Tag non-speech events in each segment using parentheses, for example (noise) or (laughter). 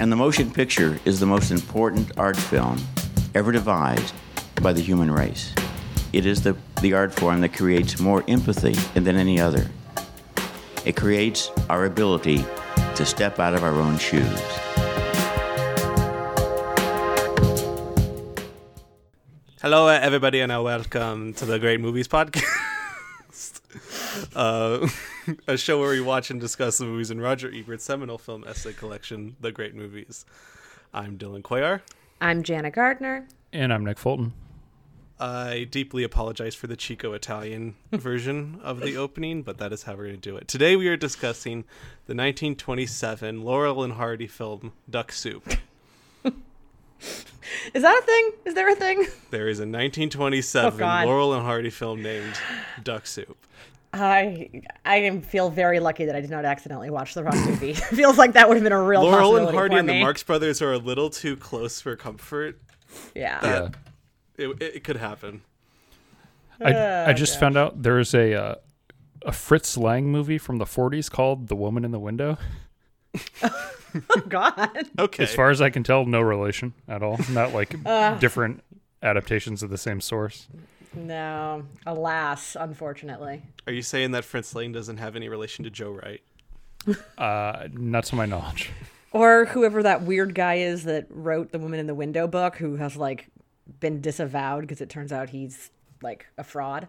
And the motion picture is the most important art film ever devised by the human race. It is the, the art form that creates more empathy than any other. It creates our ability to step out of our own shoes. Hello, everybody, and welcome to the Great Movies Podcast, (laughs) uh, (laughs) (laughs) a show where we watch and discuss the movies in Roger Ebert's seminal film essay collection, The Great Movies. I'm Dylan Cuellar. I'm Jana Gardner. And I'm Nick Fulton. I deeply apologize for the Chico Italian (laughs) version of the opening, but that is how we're going to do it. Today we are discussing the 1927 Laurel and Hardy film Duck Soup. (laughs) Is that a thing? Is there a thing? There is a 1927 Oh, Laurel and Hardy film named Duck Soup. I I feel very lucky that I did not accidentally watch the wrong movie. (laughs) Feels like that would have been a real Laurel and possibility Hardy for and the. Marx Brothers are a little too close for comfort. Yeah. That it, it, it could happen. I, I just found out there's a uh, a Fritz Lang movie from the 40s called The Woman in the Window. (laughs) Oh God. Okay. As far as I can tell, no relation at all. Not like (laughs) different adaptations of the same source. No. Alas, unfortunately. Are you saying that Fritz Lang doesn't have any relation to Joe Wright? Uh, not to my knowledge. Or whoever that weird guy is that wrote the Woman in the Window book, who has like been disavowed because it turns out he's like a fraud.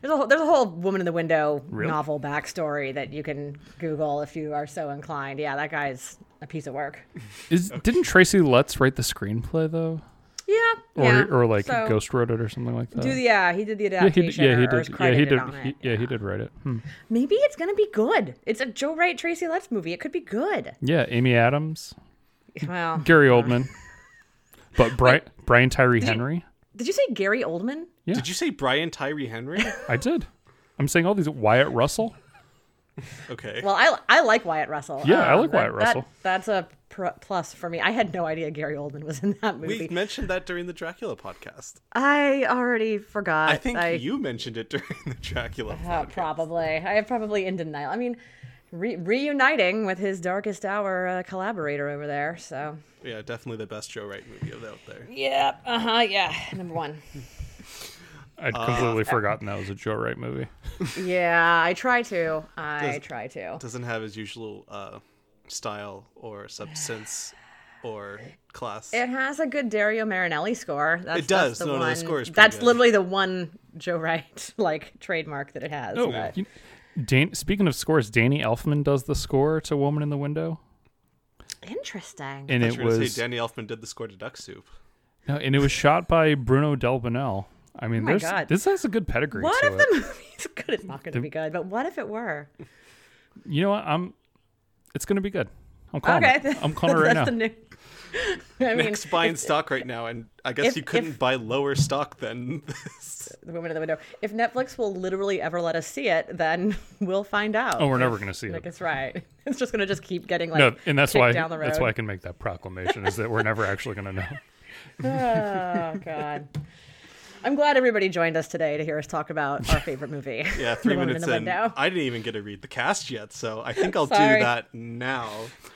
There's a whole, there's a whole Woman in the Window Really? novel backstory that you can Google if you are so inclined. Yeah, that guy's a piece of work. Is didn't Tracy Letts write the screenplay though, Yeah. or yeah. or like So, Ghost wrote it or something like that? Do the, yeah, he did the yeah, he adaptation. did. Yeah, he or, or is did. Yeah, he did. he- it. yeah, he did write it. Hmm. Maybe it's gonna be good. It's a Joe Wright, Tracy Letts movie. It could be good. Yeah, Amy Adams, (laughs) Well, Gary Oldman, (laughs) but Brian Brian Tyree Henry. did you say Gary Oldman? Yeah. Did you say Brian Tyree Henry? (laughs) I did. I'm saying all these Wyatt Russell. Okay. Well, I, I like Wyatt Russell. Um, Yeah, I like that- Wyatt that- Russell. that's a pr- plus for me. I had no idea Gary Oldman was in that movie. we mentioned that during the Dracula podcast. I already forgot. I think you mentioned it (laughs) during the Dracula Uh, podcast. probably. I am probably in denial. I mean, re- reuniting with his darkest hour uh, collaborator over there. So. Yeah, definitely the best Joe Wright movie out there. Yeah. Uh huh. Yeah. Number one. I'd completely forgotten that was a Joe Wright movie. (laughs) Yeah, I try to. I Does- try to. Doesn't have his usual uh, style or substance (sighs) or class. It has a good Dario Marianelli score. That's, It does. That's the No, no, the score is That's good. literally the one Joe Wright (laughs) like trademark that it has. Oh, but- you- Dan- speaking of scores, Danny Elfman does the score to "Woman in the Window," interesting. and I it was gonna was say Danny Elfman did the score to Duck Soup. no, and it was shot by Bruno Delbonnel. I mean, Oh there's God. this has a good pedigree what to if it. the (laughs) movie's good? It's not going to be good. But what if it were? You know what? I'm. It's gonna be good. I'm calling Okay, it. I'm calling it (laughs) right now. new. (laughs) I mean, Nick's buying if- stock right now, and I guess if- you couldn't if- buy lower stock than this. the woman in the window. If Netflix will literally ever let us see it, then we'll find out. Oh, we're never gonna see Like it. it's right. It's just going to just keep getting like No, and that's why down the road. that's why I can make that proclamation is that we're never actually gonna know. Oh God. I'm glad everybody joined us today to hear us talk about our favorite movie. (laughs) Yeah, three minutes in in. I didn't even get to read the cast yet, so I think I'll do that now.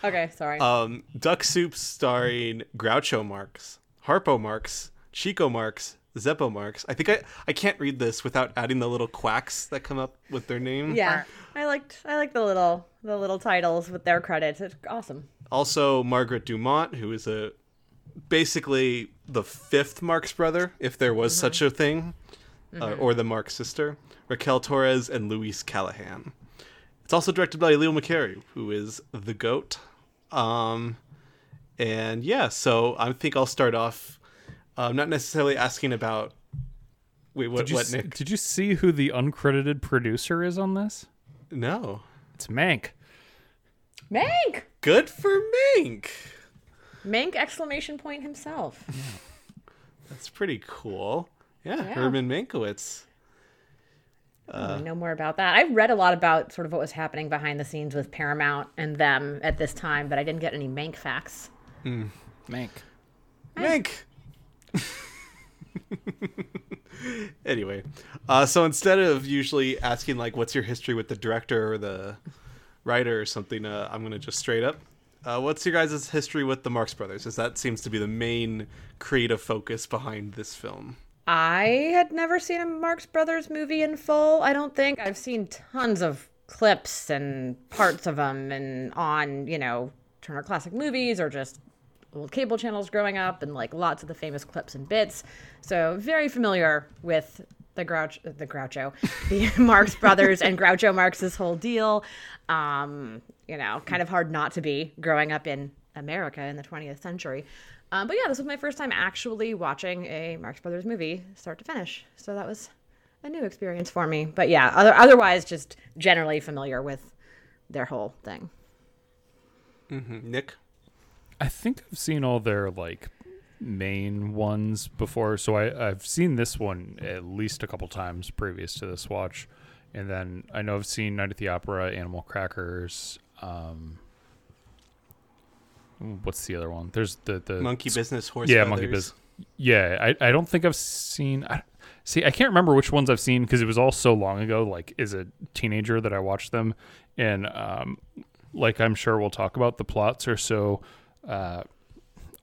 Okay, sorry. Um, Duck Soup starring Groucho Marx, Harpo Marx, Chico Marx, Zeppo Marx. I think I I can't read this without adding the little quacks that come up with their name. yeah, I liked I like the little the little titles with their credits. It's awesome. Also Margaret Dumont, who is a basically the fifth Marx brother, if there was such a thing, uh, or the Marx sister. Raquel Torres and Louis Calhern. It's also directed by Leo McCarey, who is the goat. Um, and yeah, so I think I'll start off. Um, not necessarily asking about. Wait, what? Did you, What, s- Nick? did you see who the uncredited producer is on this? No. It's Mank. Mank, Good for Mink. Mank exclamation point himself. That's pretty cool. Yeah, Yeah. Herman Mankiewicz. I know more about that. I read a lot about sort of what was happening behind the scenes with Paramount and them at this time, but I didn't get any Mank facts. Mank. Mank. (laughs) anyway, uh, so instead of usually asking like, "What's your history with the director or the writer or something," uh, I'm gonna just straight up Uh, what's your guys' history with the Marx Brothers? As that seems to be the main creative focus behind this film. I had never seen a Marx Brothers movie in full. I don't think I've seen tons of clips and parts of them, and on you know Turner Classic Movies or just old cable channels growing up, and like lots of the famous clips and bits. So very familiar with the Grouch, the Groucho, the (laughs) Marx Brothers and Groucho Marx's whole deal. Um, you know, kind of hard not to be growing up in America in the 20th century. Um, but yeah, this was my first time actually watching a Marx Brothers movie, start to finish. So that was a new experience for me. But yeah, other, otherwise, just generally familiar with their whole thing. Mm-hmm. Nick, I think I've seen all their like main ones before, so I I've seen this one at least a couple times previous to this watch, and then I know I've seen Night at the Opera, Animal Crackers. Um, what's the other one? There's the the Monkey Business, Horse yeah, Feathers. Monkey Business. Yeah, I, I don't think I've seen. I, see, I can't remember which ones I've seen because it was all so long ago. Like, as a teenager, that I watched them, and um, like I'm sure we'll talk about, the plots are so uh,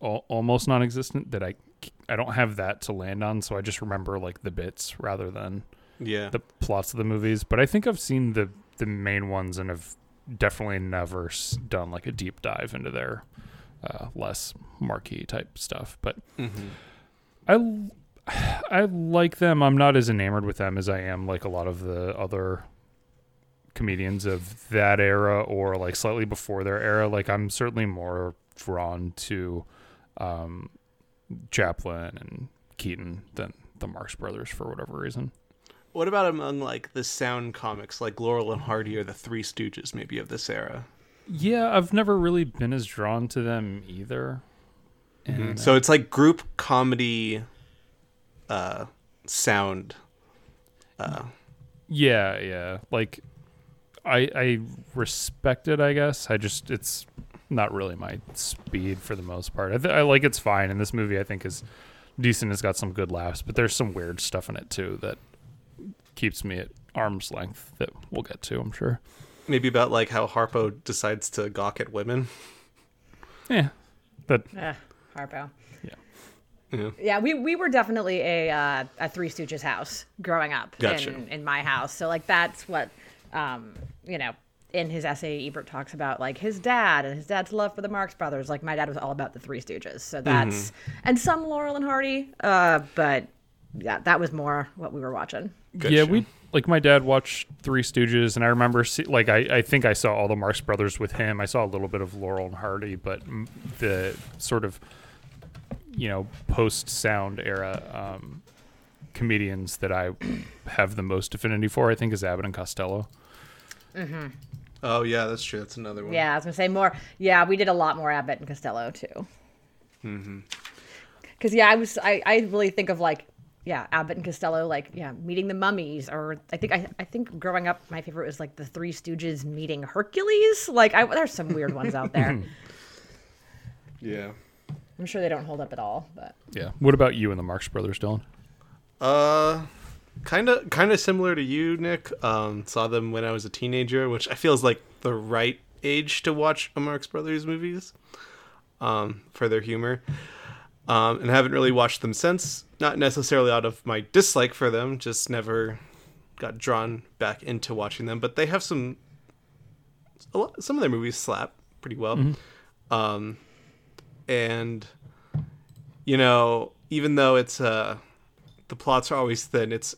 al- almost non-existent that I I don't have that to land on. So I just remember like the bits rather than Yeah. the plots of the movies. But I think I've seen the the main ones and have definitely never s- done like a deep dive into their uh, less marquee type stuff. But Mhm. I l- I like them. I'm not as enamored with them as I am like a lot of the other comedians of that era or like slightly before their era. Like I'm certainly more drawn to um, Chaplin and Keaton than the Marx Brothers for whatever reason. What about among like the sound comics, like Laurel and Hardy or the Three Stooges, maybe of this era? Yeah, I've never really been as drawn to them either. And, So it's like group comedy, uh, sound. Uh, Yeah, yeah. Like I I respect it, I guess. I just it's not really my speed for the most part. I, th- I like it's fine and this movie I think is decent. It's got some good laughs, but there's some weird stuff in it too that keeps me at arm's length that we'll get to, I'm sure. maybe about like how Harpo decides to gawk at women. Yeah. But Ugh, Harpo. Yeah. Yeah. Yeah, we, we were definitely a uh, a Three Stooges house growing up Gotcha. in, in my house. So like that's what um, you know, in his essay Ebert talks about like his dad and his dad's love for the Marx brothers. Like my dad was all about the Three Stooges. So that's and some Laurel and Hardy. Uh, but yeah, that was more what we were watching. Good yeah, show. we like my dad watched Three Stooges, and I remember see, like I, I think I saw all the Marx Brothers with him. I saw a little bit of Laurel and Hardy, but the sort of you know post sound era um, comedians that I have the most affinity for, I think, is Abbott and Costello. Oh yeah, that's true. That's another one. Yeah, I was gonna say more. Yeah, we did a lot more Abbott and Costello too. Mm-hmm. Because yeah, I was I, I really think of like yeah Abbott and Costello like yeah meeting the mummies or I think I I think growing up my favorite was like the Three Stooges meeting Hercules. Like I, there's some weird ones out there. (laughs) Yeah. I'm sure they don't hold up at all, but Yeah. What about you and the Marx Brothers, Dylan? Uh, kind of, kind of similar to you, Nick. Um, saw them when I was a teenager, which I feel is like the right age to watch a Marx Brothers movies. Um, for their humor. Um, and haven't really watched them since. Not necessarily out of my dislike for them, just never got drawn back into watching them. But they have some, a lot, some of their movies slap pretty well. Um, and you know, even though it's uh the plots are always thin, it's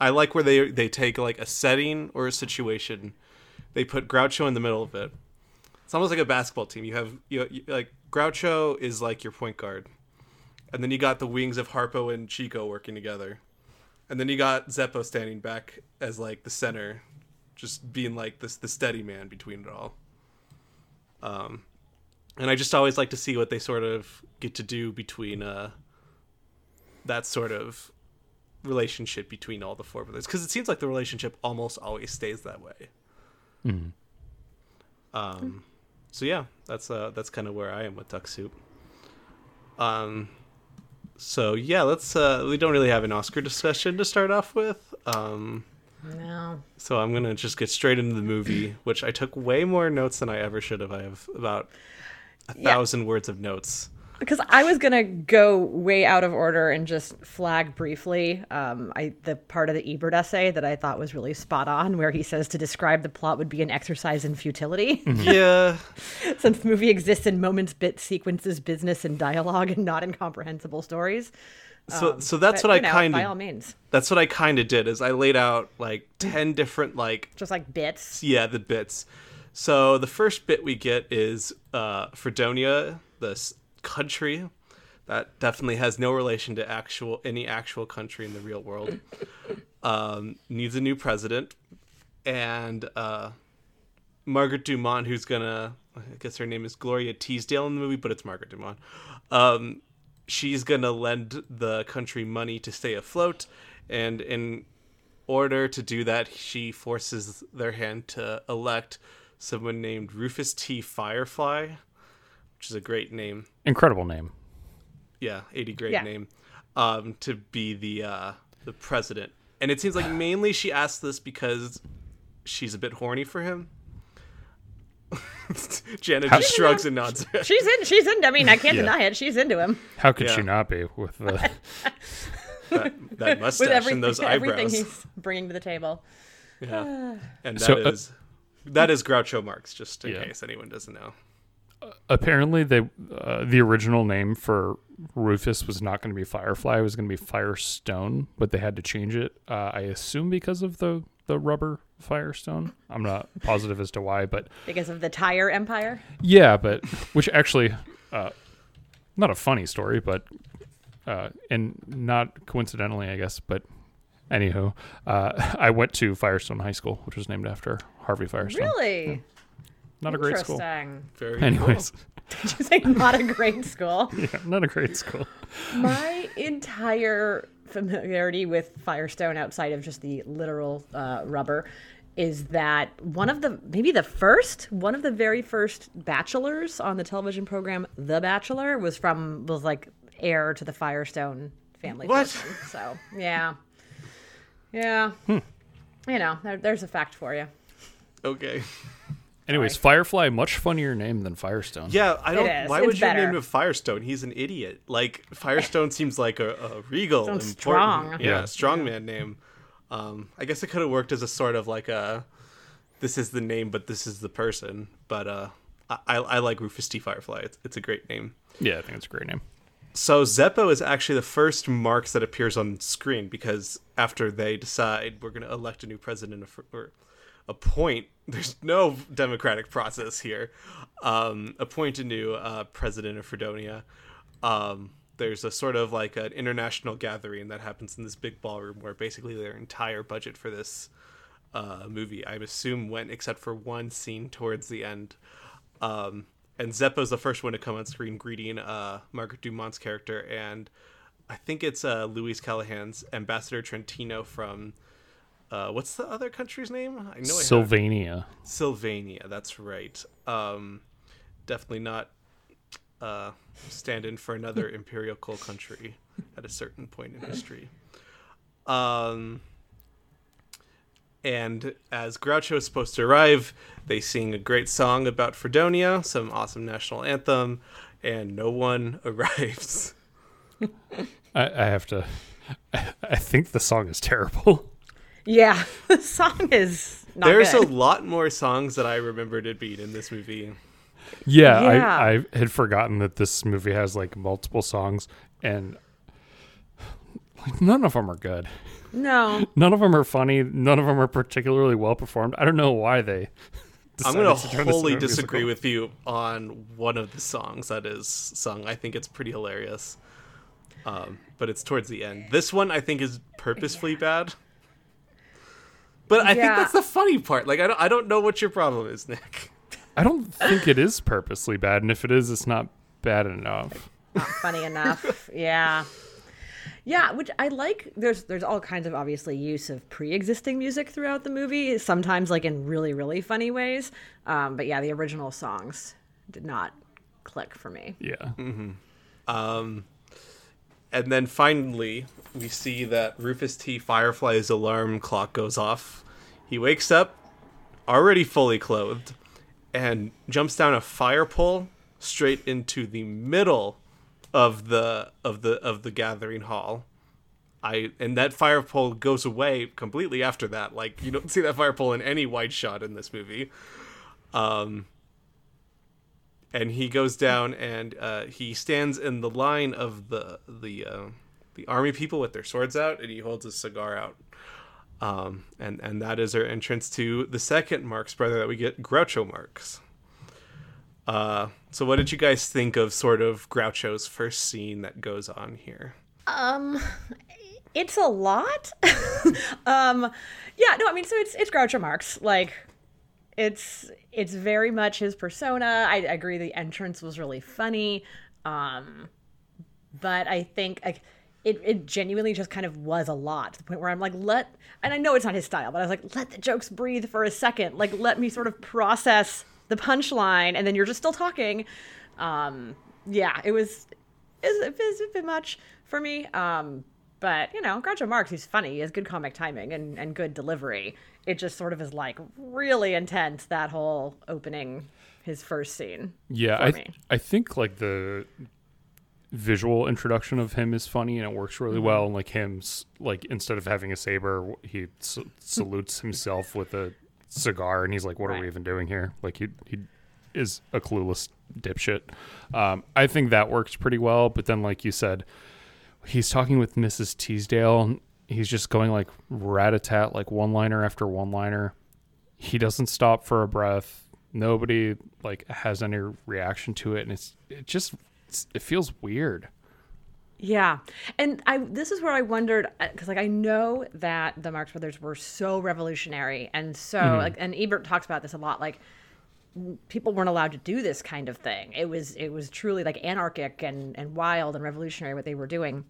I like where they they take like a setting or a situation, they put Groucho in the middle of it. It's almost like a basketball team. You have you, you like Groucho is like your point guard, and then you got the wings of Harpo and Chico working together, and then you got Zeppo standing back as like the center, just being like this the steady man between it all. Um, and I just always like to see what they sort of get to do between uh that sort of relationship between all the four brothers because it seems like the relationship almost always stays that way. Um, so yeah, that's uh that's kind of where I am with Duck Soup. Um, so yeah, let's uh we don't really have an Oscar discussion to start off with. Um, no. so I'm gonna just get straight into the movie, which I took way more notes than I ever should have. I have about a Yeah. thousand words of notes. Because I was gonna go way out of order and just flag briefly um, I, the part of the Ebert essay that I thought was really spot on, where he says to describe the plot would be an exercise in futility, yeah, (laughs) since the movie exists in moments, bit sequences, business, and dialogue, and not in comprehensible stories. so so that's But, what I you know, kind by all of means, that's what I kind of did is I laid out like ten different like just like bits. yeah the bits. So the first bit we get is uh, Fredonia, this country that definitely has no relation to actual any actual country in the real world. (laughs) Um, needs a new president, and uh, Margaret Dumont, who's gonna, I guess her name is Gloria Teasdale in the movie, but it's Margaret Dumont. Um, she's gonna lend the country money to stay afloat, and in order to do that, she forces their hand to elect someone named Rufus T. Firefly, which is a great name. Incredible name. Yeah, 80 great Yeah. name. Um, to be the uh, the president, and it seems like (sighs) mainly she asked this because she's a bit horny for him. (laughs) Janet just shrugs and nods. (laughs) She's in. She's in. I mean, I can't Yeah. deny it. She's into him How could Yeah. she not be with the? (laughs) that, that with mustache everything, and those eyebrows? everything he's bringing to the table. Yeah. (sighs) And that So, is uh, that is Groucho Marx, just in Yeah. case anyone doesn't know. Apparently, they uh, the original name for Rufus was not going to be Firefly. It was going to be Firestone, but they had to change it. Uh, I assume because of the the rubber Firestone. I'm not positive as to why, but Because of the tire empire. Yeah, but which actually, uh, not a funny story, but uh, and not coincidentally, I guess. But anywho, uh, I went to Firestone High School, which was named after Harvey Firestone. Really? Not a great school. Interesting. Very Anyways, (laughs) Did you say not a great school? (laughs) yeah, not a great school. My entire familiarity with Firestone, outside of just the literal uh, rubber, is that one of the maybe the first one of the very first bachelors on the television program The Bachelor was from was like heir to the Firestone family. What? fortune. So yeah, yeah. Hmm. You know, there, there's a fact for you. Okay. Anyways, Firefly, much funnier name than Firestone. Yeah, I don't. is. Why It's would you better. name him Firestone? He's an idiot. Like (laughs) Firestone seems like a, a regal, Sounds important, strong. yeah, Yeah. strongman name. Um, I guess it could have worked as a sort of like a, this is the name, but this is the person. But uh, I, I I like Rufus T. Firefly. It's, it's a great name. yeah, I think it's a great name. So Zeppo is actually the first Marx that appears on screen because after they decide we're going to elect a new president of- or appoint, (laughs) there's no democratic process here. Um, appoint a new uh, president of Fredonia. Um, there's a sort of like an international gathering that happens in this big ballroom where basically their entire budget for this uh, movie, I assume, went except for one scene towards the end. Um, and Zeppo's the first one to come on screen greeting uh, Margaret Dumont's character, and I think it's uh, Louis Calhern's Ambassador Trentino from uh, what's the other country's name? I know I Sylvania. Sylvania. That's right. Um, definitely not uh, stand in for another (laughs) imperial country at a certain point in history. Um, and as Groucho is supposed to arrive, they sing a great song about Fredonia, some awesome national anthem, and no one (laughs) arrives. I, I have to. I think the song is terrible. (laughs) Yeah, (laughs) the song is not There's good. a lot more songs that I remembered it being in this movie. Yeah, Yeah. I, I had forgotten that this movie has like multiple songs, and like, none of them are good. no. (laughs) None of them are funny. None of them are particularly well performed. I don't know why they. (laughs) I'm going to to wholly disagree musical. with you on one of the songs that is sung. I think it's pretty hilarious. Um, but it's towards the end. This one I think is purposefully bad. But I think that's the funny part. Like I don't I don't know what your problem is, Nick. I don't think it is purposely bad, and if it is, it's not bad enough. not funny enough. yeah. Yeah, which I like. There's there's all kinds of obviously use of pre-existing music throughout the movie. Sometimes like in really really funny ways. Um, but yeah, the original songs did not click for me. Yeah, And then finally, we see that Rufus T. Firefly's alarm clock goes off. He wakes up, already fully clothed, and jumps down a fire pole straight into the middle of the of the of the gathering hall. I and that fire pole goes away completely after that. Like you don't (laughs) see that fire pole in any wide shot in this movie. Um, and he goes down and uh, he stands in the line of the the uh, the army people with their swords out, and he holds his cigar out. Um, and and that is our entrance to the second Marx brother that we get, Groucho Marx. Uh, so what did you guys think of sort of Groucho's first scene that goes on here? Um, it's a lot. (laughs) um, yeah, no, I mean, so it's it's Groucho Marx. Like, it's it's very much his persona. I agree. The entrance was really funny. Um, but I think like it, it genuinely just kind of was a lot to the point where I'm like, let, and I know it's not his style, but I was like, let the jokes breathe for a second. Like, let me sort of process the punchline, and then you're just still talking. Um, yeah, it was, it was a bit much for me. Um, but you know, Groucho Marx, he's funny. He has good comic timing and, and good delivery. It just sort of is like really intense that whole opening, his first scene. Yeah, I. I think like the visual introduction of him is funny and it works really Mm-hmm. well. And like him, like instead of having a saber, he s- salutes himself with a cigar, and he's like, "What are we even doing here?" Like he he is a clueless dipshit. Um, I think that works pretty well. But then, like you said, he's talking with Mrs. Teasdale. and He's just going like rat a tat, like one liner after one liner. He doesn't stop for a breath. Nobody like has any reaction to it, and it's it just it's, it feels weird. Yeah, and I this is where I wondered uh, because like I know that the Marx Brothers were so revolutionary and so mm-hmm. like and Ebert talks about this a lot like people weren't allowed to do this kind of thing. It was it was truly like anarchic and and wild and revolutionary what they were doing,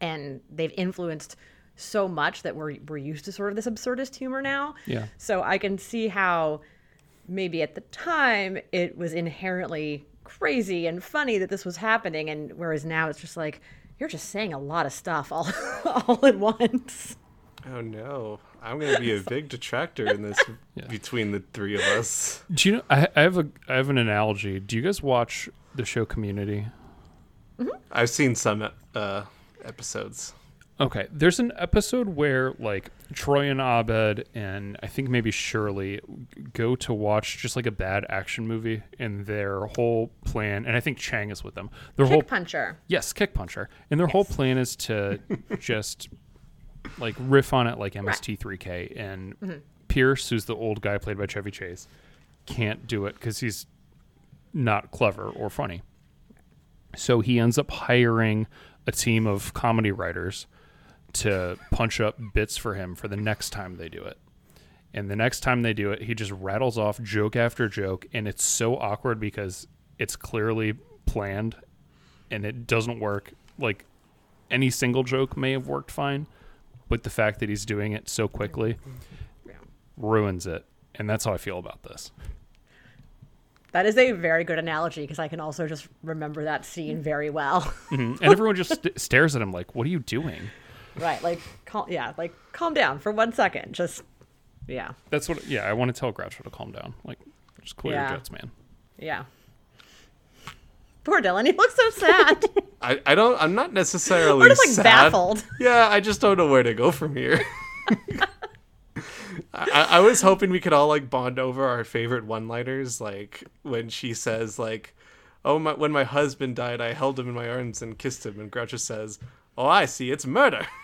and they've influenced so much that we're we're used to sort of this absurdist humor now. Yeah. So I can see how maybe at the time it was inherently crazy and funny that this was happening and whereas now it's just like you're just saying a lot of stuff all (laughs) all at once. Oh no, I'm gonna be a (laughs) big detractor in this between the three of us. Do you know? I, I have a I have an analogy. Do you guys watch the show Community? I've seen some uh, episodes. Okay, there's an episode where like Troy and Abed and I think maybe Shirley go to watch just like a bad action movie, and their whole plan, and I think Chang is with them. Their whole Kick puncher. yes, kick puncher, and their whole plan is to (laughs) just like riff on it like MST3K, and mm-hmm. Pierce, who's the old guy played by Chevy Chase, can't do it because he's not clever or funny. So he ends up hiring a team of comedy writers to punch up bits for him for the next time they do it. And the next time they do it, he just rattles off joke after joke, and it's so awkward because it's clearly planned and it doesn't work. Like any single joke may have worked fine, but the fact that he's doing it so quickly ruins it. And that's how I feel about this. That is a very good analogy because I can also just remember that scene very well. (laughs) Mm-hmm. And everyone just st- stares at him like, "What are you doing?" right, like cal- yeah, like calm down for one second. Just yeah, That's what. Yeah, I want to tell Groucho to calm down. Like, just cool Yeah. your jets, man. yeah. Poor Dylan, he looks so sad. (laughs) I, I don't. I'm not necessarily We're just like sad. baffled. Yeah, I just don't know where to go from here. (laughs) I, I was hoping we could all like bond over our favorite one-liners, like when she says like, "Oh my, when my husband died, I held him in my arms and kissed him," and Groucho says, "Oh, I see, it's murder." (laughs)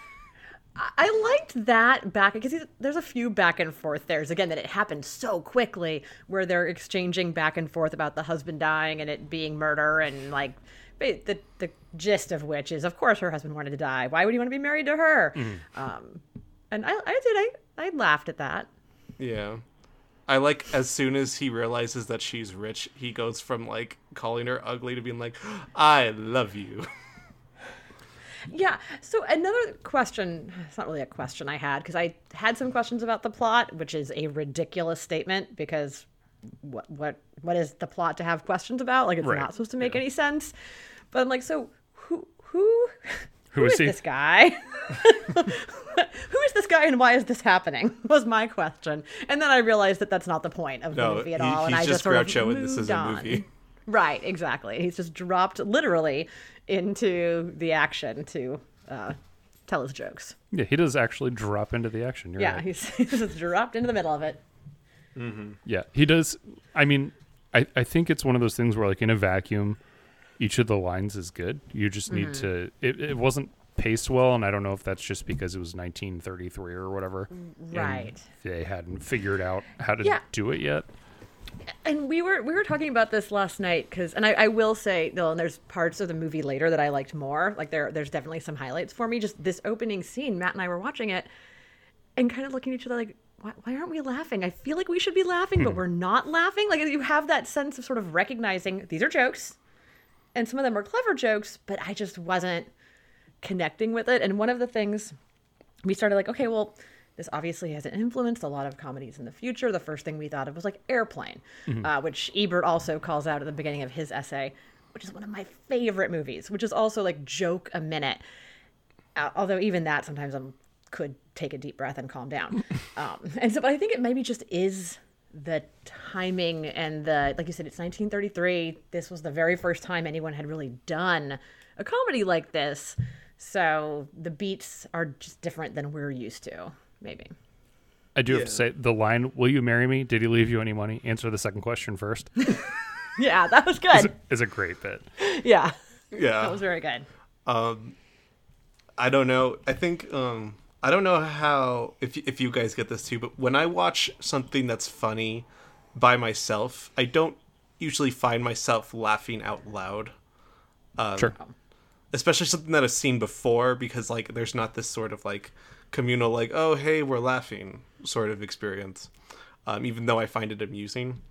I liked that back because there's a few back and forth there's again that it happened so quickly where they're exchanging back and forth about the husband dying and it being murder and like the the gist of which is of course her husband wanted to die. Why would he want to be married to her? Um and I I did I I laughed at that Yeah. I like as soon as he realizes that she's rich, he goes from like calling her ugly to being like, "I love you." Yeah. So another question, it's not really a question I had because I had some questions about the plot, which is a ridiculous statement because what what what is the plot to have questions about? Like it's Right. not supposed to make any sense. But I'm like, so who who Who is is he? this guy? (laughs) who is this guy and why is this happening? (laughs) Was my question. And then I realized that that's not the point of the movie at he- all. and I just just sort of and this is a on. (laughs) Right, exactly. He's just dropped literally into the action to uh, tell his jokes. Yeah, he does actually drop into the action. You're Yeah, right. he's, he's just dropped into the middle of it. Yeah, he does. I mean, I, I think it's one of those things where, like, in a vacuum, each of the lines is good. You just need Mm-hmm. to. It, it wasn't paced well, and I don't know if that's just because it was 1933 or whatever. Right. They hadn't figured out how to Yeah. do it yet. And we were we were talking about this last night because, and I, I will say, though, and there's parts of the movie later that I liked more. Like there, there's definitely some highlights for me. Just this opening scene, Matt and I were watching it, and kind of looking at each other like, why, why aren't we laughing? I feel like we should be laughing, but we're not laughing. Like you have that sense of sort of recognizing these are jokes, and some of them are clever jokes, but I just wasn't connecting with it. And one of the things we started like, okay, well, this obviously has influenced a lot of comedies in the future. The first thing we thought of was like Airplane, uh, which Ebert also calls out at the beginning of his essay, which is one of my favorite movies, which is also like joke a minute. Uh, although even that sometimes I could take a deep breath and calm down. (laughs) um, and so, but I think it maybe just is the timing and the like you said, it's 1933. This was the very first time anyone had really done a comedy like this. So the beats are just different than we're used to, maybe. I do have to say the line, "Will you marry me? Did he leave you any money?" Answer the second question first. (laughs) Yeah, that was good. is a great bit. (laughs) Yeah, Yeah. that was very good. um I don't know. I think um I don't know how if if you guys get this too, but when I watch something that's funny by myself, I don't usually find myself laughing out loud. sure. Especially something that I've seen before because like there's not this sort of like communal like, "Oh, hey, we're laughing" sort of experience. Um even though I find it amusing.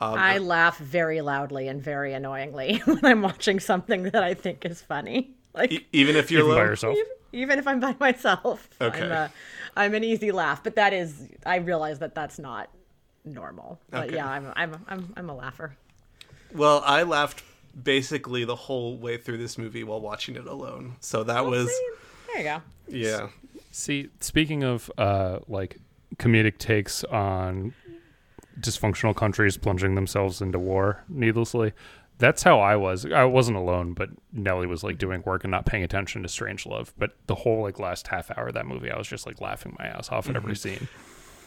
I laugh very loudly and very annoyingly (laughs) when I'm watching something that I think is funny. (laughs) Like E- even if you're Even by yourself. even, even if I'm by (laughs) myself, Okay. I'm, a, I'm an easy laugh. But that is, I realize that that's not normal. But Okay. yeah, I'm, I'm, I'm, I'm a laugher. Well, I laughed basically the whole way through this movie while watching it alone. So that was There you go. yeah. See, speaking of uh, like comedic takes on dysfunctional countries plunging themselves into war needlessly, that's how I was. I wasn't alone, but Nellie was like doing work and not paying attention to Strangelove. But the whole like last half hour of that movie, I was just like laughing my ass off at every mm-hmm. scene.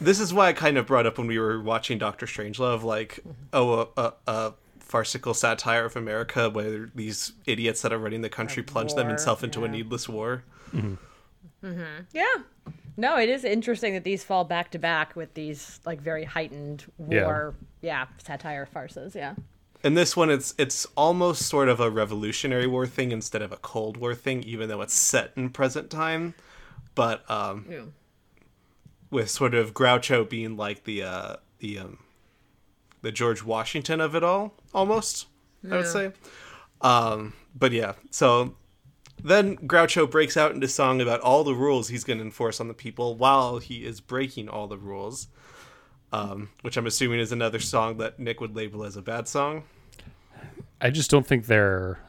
This is why I kind of brought up when we were watching Doctor Strangelove, like, mm-hmm. oh, a, a, a farcical satire of America, where these idiots that are running the country plunge war, themselves into a needless war. Mm-hmm. Yeah. No, it is interesting that these fall back to back with these like very heightened war, yeah, satire farces. Yeah. In this one, it's it's almost sort of a Revolutionary War thing instead of a Cold War thing, even though it's set in present time. But um, Yeah. with sort of Groucho being like the uh, the um, the George Washington of it all, almost. I would say. Um, but yeah, so then Groucho breaks out into song about all the rules he's going to enforce on the people while he is breaking all the rules. Um, which I'm assuming is another song that Nick would label as a bad song. I just don't think they're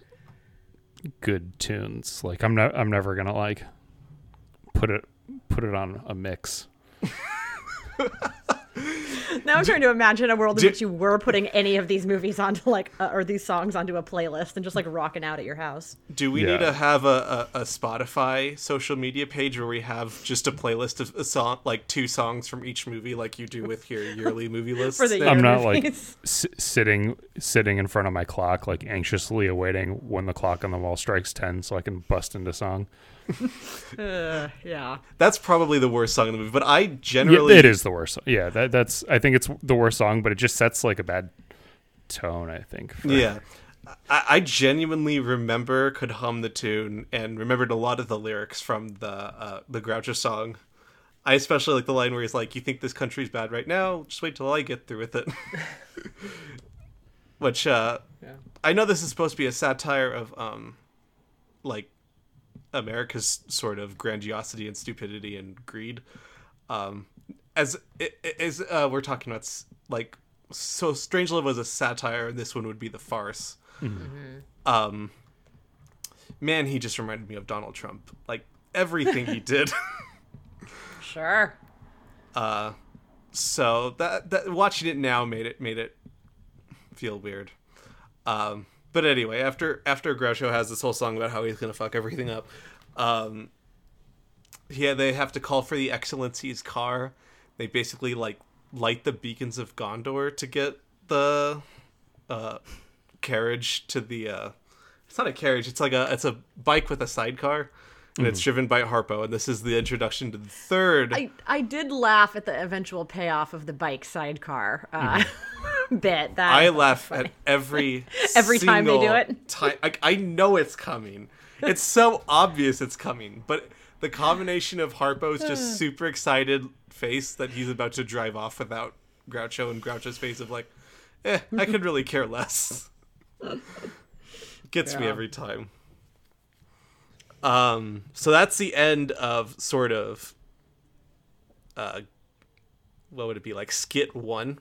good tunes. Like I'm not. I'm never gonna like put it put it on a mix. (laughs) Now I'm trying to imagine a world in which you were putting any of these movies onto like, uh, or these songs onto a playlist and just like rocking out at your house. Do we Yeah. need to have a, a, a Spotify social media page where we have just a playlist of a song, like two songs from each movie, like you do with your (laughs) yearly movie list? For the year. I'm not like s- sitting sitting in front of my clock, like anxiously awaiting when the clock on the wall strikes ten, so I can bust into song. (laughs) Uh, yeah. That's probably the worst song in the movie, but I Yeah, generally it is the worst. Yeah, that, that's. I think it's the worst song, but it just sets like a bad tone. I think. for- Yeah. I, I genuinely remember, could hum the tune, and remembered a lot of the lyrics from the uh, the Groucho song. I especially like the line where he's like, "You think this country's bad right now? Just wait till I get through with it." (laughs) Which uh, Yeah. I know this is supposed to be a satire of um, like America's sort of grandiosity and stupidity and greed. Um, as as uh, we're talking about, like, so Strangelove was a satire, and this one would be the farce. Um, man, he just reminded me of Donald Trump. Like everything he (laughs) did. Sure. Uh, so that that watching it now made it made it feel weird. Um, but anyway, after after Groucho has this whole song about how he's gonna fuck everything up, um, yeah, they have to call for the Excellency's car. They basically like light the beacons of Gondor to get the uh, carriage to the. Uh, it's not a carriage. It's like a it's a bike with a sidecar, and it's driven by Harpo. And this is the introduction to the third. I, I did laugh at the eventual payoff of the bike sidecar uh, (laughs) bit. That I laugh at every (laughs) Every time they do it. Time I, I know it's coming. It's so obvious it's coming, but the combination of Harpo's just (sighs) super excited face that he's about to drive off without Groucho and Groucho's face of like, eh, I could really care less. (laughs) Gets me every time. Um, so that's the end of sort of, uh, what would it be like skit one?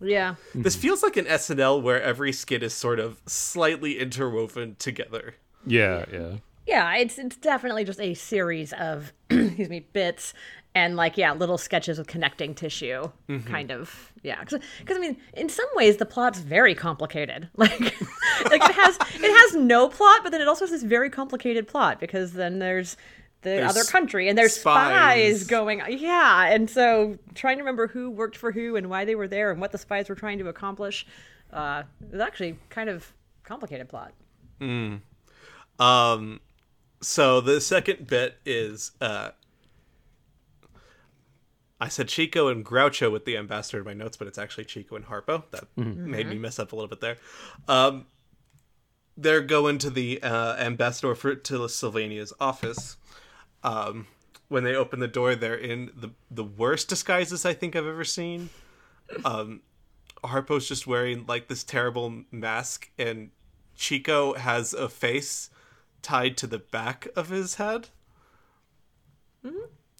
Yeah. This feels like an SNL where every skit is sort of slightly interwoven together. Yeah, yeah. Yeah, it's it's definitely just a series of (clears throat) excuse me bits and like yeah little sketches of connecting tissue mm-hmm. kind of yeah because I mean in some ways the plot's very complicated (laughs) like like it has it has no plot but then it also has this very complicated plot because then there's the There's other country and there's spies. spies. going yeah and so trying to remember who worked for who and why they were there and what the spies were trying to accomplish uh was actually kind of complicated plot Um, so the second bit is uh, I said Chico and Groucho with the ambassador in my notes, but it's actually Chico and Harpo. That made me mess up a little bit there. Um, they're going to the uh, ambassador for to Sylvania's office. Um, when they open the door, they're in the the worst disguises I think I've ever seen. Um, Harpo's just wearing like this terrible mask, and Chico has a face tied to the back of his head.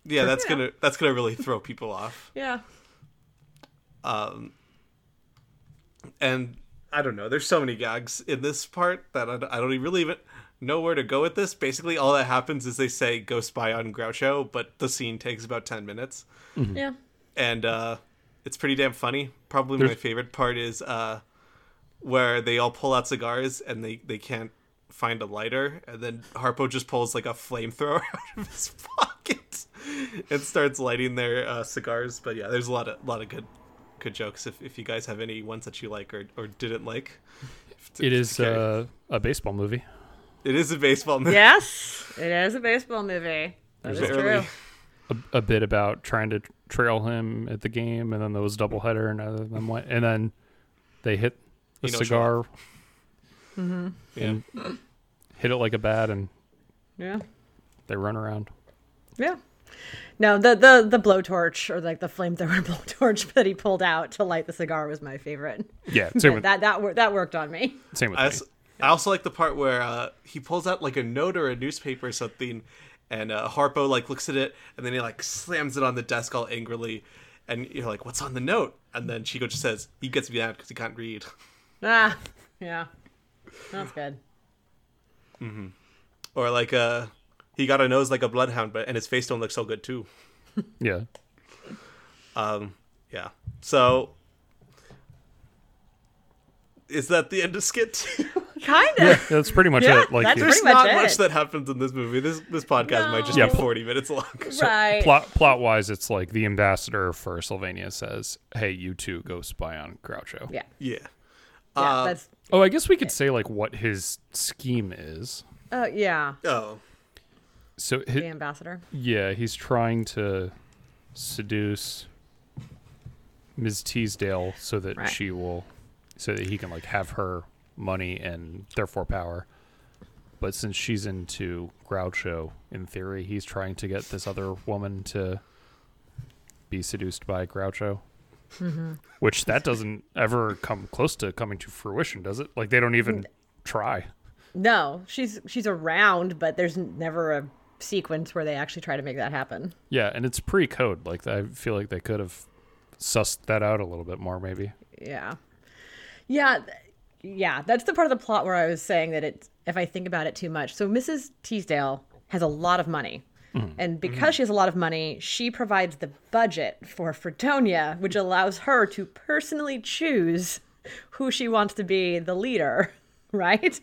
Yeah, that's gonna that's gonna really throw people off. (laughs) yeah Um. And I don't know. There's so many gags in this part that I, I don't even really even know where to go with this. Basically, all that happens is they say "go spy on Groucho," but the scene takes about ten minutes, yeah and uh, it's pretty damn funny. Probably my favorite part is uh, where they all pull out cigars and they they can't find a lighter, and then Harpo just pulls like a flamethrower (laughs) out of his pocket and starts lighting their uh, cigars. But yeah, there's a lot of lot of good good jokes. If if you guys have any ones that you like or or didn't like, It is uh, a baseball movie. It is a baseball movie. Yes, it is a baseball movie. That is There's true. A, a bit about trying to trail him at the game, and then there was doubleheader, and uh, then went, and then they hit the You know, cigar, Yeah. hit it like a bat, and Yeah, they run around. yeah. No, the the the blowtorch or like the flamethrower (laughs) blowtorch that he pulled out to light the cigar was my favorite. Yeah, same (laughs) with, that that that worked on me. same with I me. Also, I also like the part where uh, he pulls out like a note or a newspaper or something, and uh, Harpo like looks at it, and then he like slams it on the desk all angrily, and you're like, "What's on the note?" And then Chico just says, "He gets me mad because he can't read." Ah, yeah, that's good. Or like, uh, he got a nose like a bloodhound, but and his face don't look so good too. (laughs) Yeah, Um, yeah. So, is that the end of skit two? (laughs) Kind of. Yeah, that's pretty much Yeah, it. Like that's the- pretty There's much not it. much that happens in this movie. This this podcast might just No. be 40 minutes long. (laughs) right. plot plot wise, it's like the ambassador for Sylvania says, "Hey, you two go spy on Groucho." Yeah. Yeah. Yeah. Uh, that's. Oh, I guess we could say like what his scheme is. Uh, yeah. Oh. So The ambassador. yeah, he's trying to seduce Ms. Teasdale so that Right. she will, so that he can like have her money and therefore power. But since she's into Groucho, in theory, he's trying to get this other woman to be seduced by Groucho. Mm-hmm. Which that doesn't ever come close to coming to fruition, does it? Like they don't even try. No, she's she's around, but there's never a sequence where they actually try to make that happen. Yeah, and it's pre-code. Like I feel like they could have sussed that out a little bit more, maybe. Yeah. Yeah. Yeah. That's the part of the plot where I was saying that it, if I think about it too much. So Mrs. Teasdale has a lot of money. And because she has a lot of money, she provides the budget for Fredonia, which allows her to personally choose who she wants to be the leader, (laughs) right?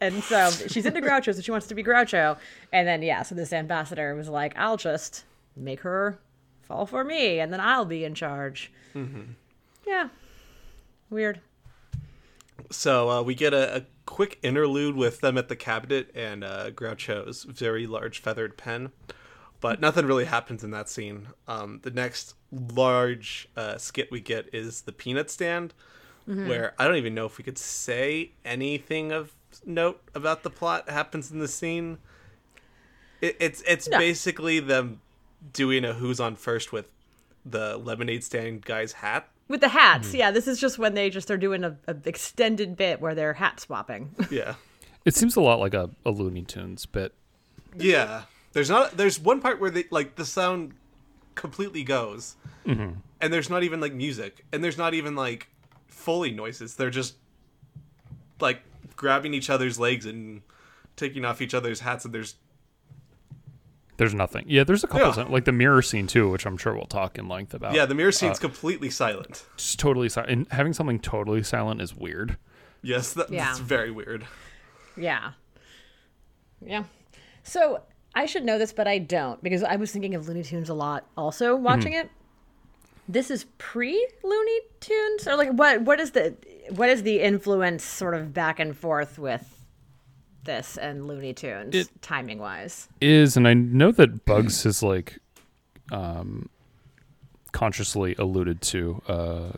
And so she's into (laughs) Groucho, so she wants to be Groucho. And then yeah, so this ambassador was like, "I'll just make her fall for me, and then I'll be in charge." Mm-hmm. Yeah, weird. So uh, we get a, a, quick interlude with them at the cabinet and uh, Groucho's very large feathered pen, but nothing really happens in that scene. Um, the next large uh, skit we get is the peanut stand, mm-hmm. where I don't even know if we could say anything of note about the plot happens in the scene. It, it's it's no. basically them doing a who's on first with the lemonade stand guy's hat with the hats, mm-hmm. yeah. This is just when they just are doing a, a extended bit where they're hat swapping. (laughs) Yeah. It seems a lot like a, a Looney Tunes bit. Yeah. There's not. There's one part where they like the sound completely goes, mm-hmm. and there's not even like music, and there's not even like Foley noises. They're just like grabbing each other's legs and taking off each other's hats, and there's there's nothing. Yeah, there's a couple yeah. like the mirror scene too, which I'm sure we'll talk in length about. Yeah, the mirror scene's uh, completely silent. Just totally silent. And having something totally silent is weird. Yes, that, yeah. that's very weird. Yeah. Yeah. So I should know this, but I don't because I was thinking of Looney Tunes a lot also watching mm-hmm. it. This is pre Looney Tunes, or like what? What is the what is the influence sort of back and forth with this and Looney Tunes it timing wise. Is and I know that Bugs has like um consciously alluded to uh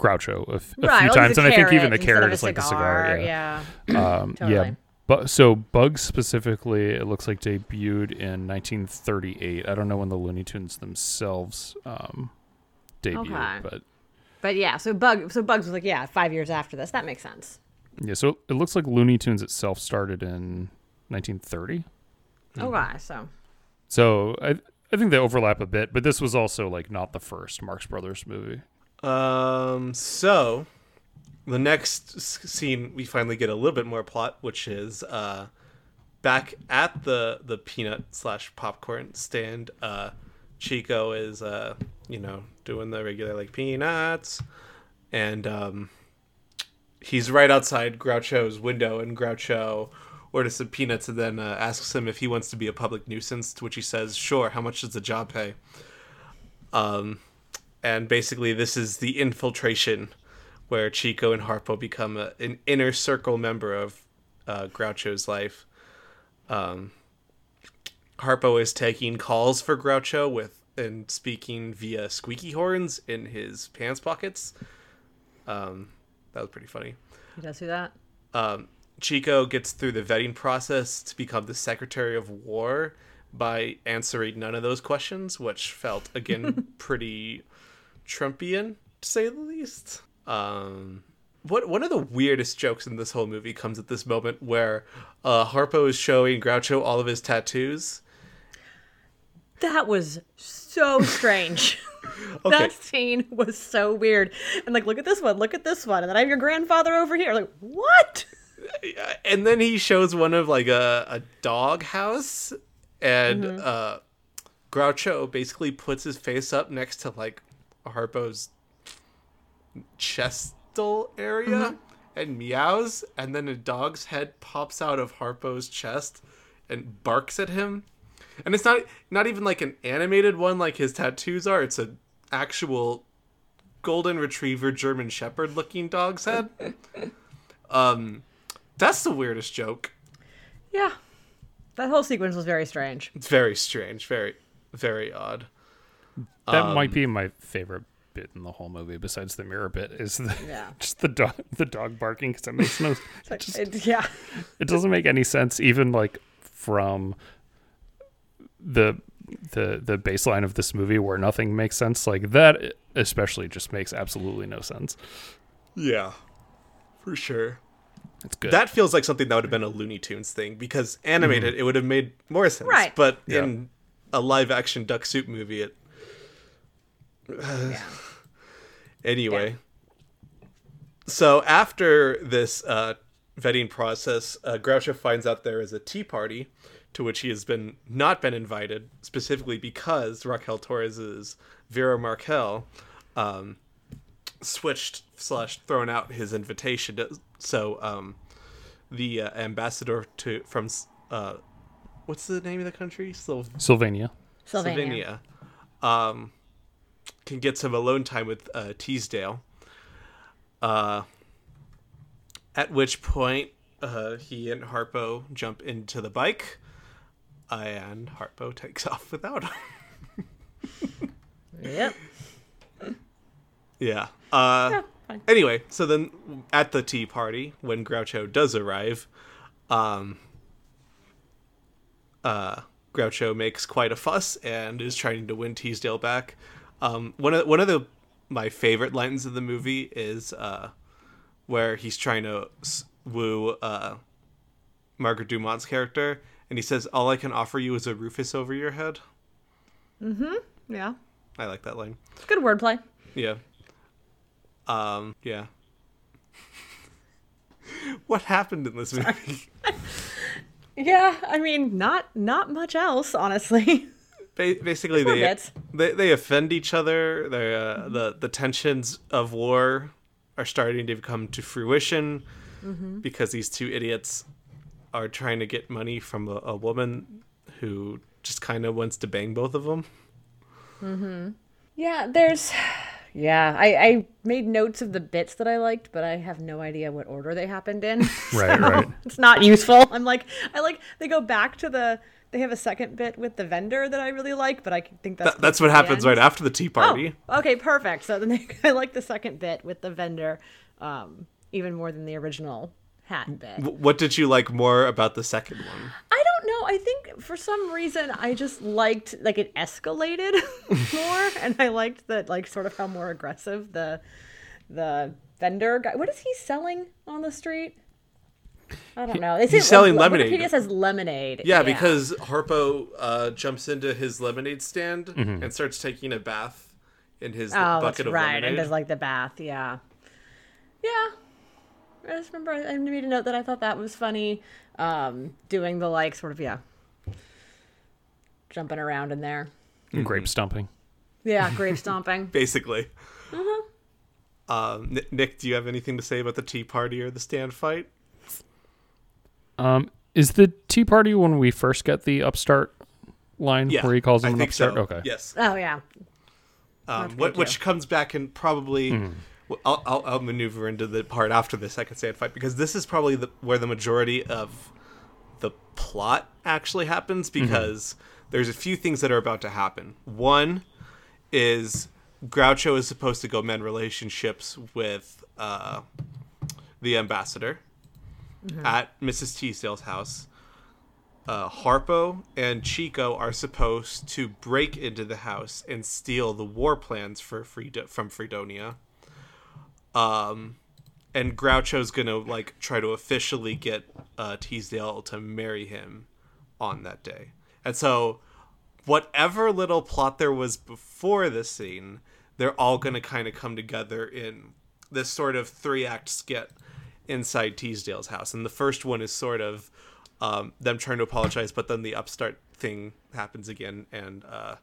Groucho a, f- a right, few like times, and I think even the carrot is like the cigar. Yeah, yeah, um, (clears throat) totally. yeah. But so Bugs specifically, it looks like debuted in 1938. I don't know when the Looney Tunes themselves um, debuted, okay. but but yeah. So Bug, so Bugs was like, yeah, five years after this. That makes sense. Yeah, so it looks like Looney Tunes itself started in 1930. Oh, wow. So. So I I think they overlap a bit, but this was also like not the first Marx Brothers movie. Um. So, the next scene we finally get a little bit more plot, which is uh, back at the the peanut slash popcorn stand. Uh, Chico is uh, you know, doing the regular like peanuts, and um he's right outside Groucho's window, and Groucho orders some peanuts and then uh, asks him if he wants to be a public nuisance. To which he says, "Sure. How much does the job pay?" Um, and basically, this is the infiltration, where Chico and Harpo become a, an inner circle member of uh, Groucho's life. Um, Harpo is taking calls for Groucho with and speaking via squeaky horns in his pants pockets. Um, that was pretty funny. He does do that. Um, Chico gets through the vetting process to become the Secretary of War by answering none of those questions, which felt again (laughs) pretty Trumpian to say the least. Um, what one of the weirdest jokes in this whole movie comes at this moment where uh, Harpo is showing Groucho all of his tattoos. That was so strange. (laughs) (laughs) okay. That scene was so weird. And like, look at this one, look at this one, and then I have your grandfather over here. Like, what? (laughs) And then he shows one of like a, a dog house, and mm-hmm. uh, Groucho basically puts his face up next to like Harpo's chestal area mm-hmm. and meows, and then a dog's head pops out of Harpo's chest and barks at him and it's not not even like an animated one like his tattoos are. It's a actual golden retriever German shepherd looking dog's head. (laughs) um, that's the weirdest joke. Yeah, that whole sequence was very strange. It's very strange, very very odd. That um, might be my favorite bit in the whole movie, besides the mirror bit, is the, yeah. (laughs) just the dog the dog barking because it makes no (laughs) it just, it, yeah it doesn't make any sense even like from the the the baseline of this movie where nothing makes sense like that especially just makes absolutely no sense yeah for sure it's good that feels like something that would have been a looney tunes thing because animated mm-hmm. it would have made more sense right but yeah. in a live action duck soup movie it uh, yeah. (sighs) anyway yeah. so after this uh, vetting process uh, groucho finds out there is a tea party to which he has been not been invited specifically because Raquel Torres's Vera Marcal um, switched slash thrown out his invitation. To, so um, the uh, ambassador to from uh, what's the name of the country? Slo- Sylvania. Sylvania. Slovenia, um, can get some alone time with uh, Teasdale. Uh, at which point, uh, he and Harpo jump into the bike, and Harpo takes (laughs) off without him. Yep. Yeah. Uh, Yeah, anyway, so then at the tea party, when Groucho does arrive, um, uh, Groucho makes quite a fuss and is trying to win Teasdale back. Um, one of one of the my favorite lines of the movie is uh, where he's trying to woo uh, Margaret Dumont's character, and he says, "All I can offer you is a Rufus over your head." Mm-hmm. Yeah. I like that line. Good wordplay. Yeah. Um, yeah. (laughs) what happened in this movie? (laughs) Yeah, I mean, not not much else, honestly. (laughs) Ba- Basically, they, bits. they they offend each other. They uh, the the tensions of war are starting to come to fruition because these two idiots are trying to get money from a, a woman who just kind of wants to bang both of them. Mm-hmm. Yeah, there's. (sighs) Yeah, I, I made notes of the bits that I liked, but I have no idea what order they happened in. (laughs) Right, so right. (laughs) It's not useful. I'm like, I like, they go back to the, they have a second bit with the vendor that I really like, but I think that's. That, that's what happens end. right after the tea party. Oh, okay, perfect. So then they, (laughs) I like the second bit with the vendor um, even more than the original hat bit. What did you like more about the second one? I don't know. I think for some reason I just liked like it escalated (laughs) more, and I liked that like sort of how more aggressive the the vendor guy. What is he selling on the street? I don't know. They say, he's selling like, lemonade. Wikipedia says lemonade. Yeah, because Harpo uh, jumps into his lemonade stand Mm-hmm. and starts taking a bath in his oh, that's bucket of lemonade. right, lemonade. and does like the bath. Yeah, yeah. I just remember I I made a note that I thought that was funny. Um, doing the like sort of yeah, jumping around in there. Grape stomping. Yeah, (laughs) grape stomping. Basically. Uh-huh. Um, Nick, do you have anything to say about the tea party or the stand fight? Um, is the Tea Party when we first get the upstart line Yeah, where he calls I him an think upstart? so. Okay. Yes. Oh yeah. Um, what, which comes back and probably. Hmm. Well, I'll, I'll, I'll maneuver into the part after the second stand fight because this is probably the, where the majority of the plot actually happens Mm-hmm. because there's a few things that are about to happen. One is Groucho is supposed to go mend relationships with uh, the ambassador at Mrs. Teasdale's house. Uh, Harpo and Chico are supposed to break into the house and steal the war plans for Frida- from Fredonia. Um, and Groucho's gonna like try to officially get uh, Teasdale to marry him on that day. And so, whatever little plot there was before this scene, they're all gonna kind of come together in this sort of three act skit inside Teasdale's house. And the first one is sort of um, them trying to apologize, but then the upstart thing happens again, and uh,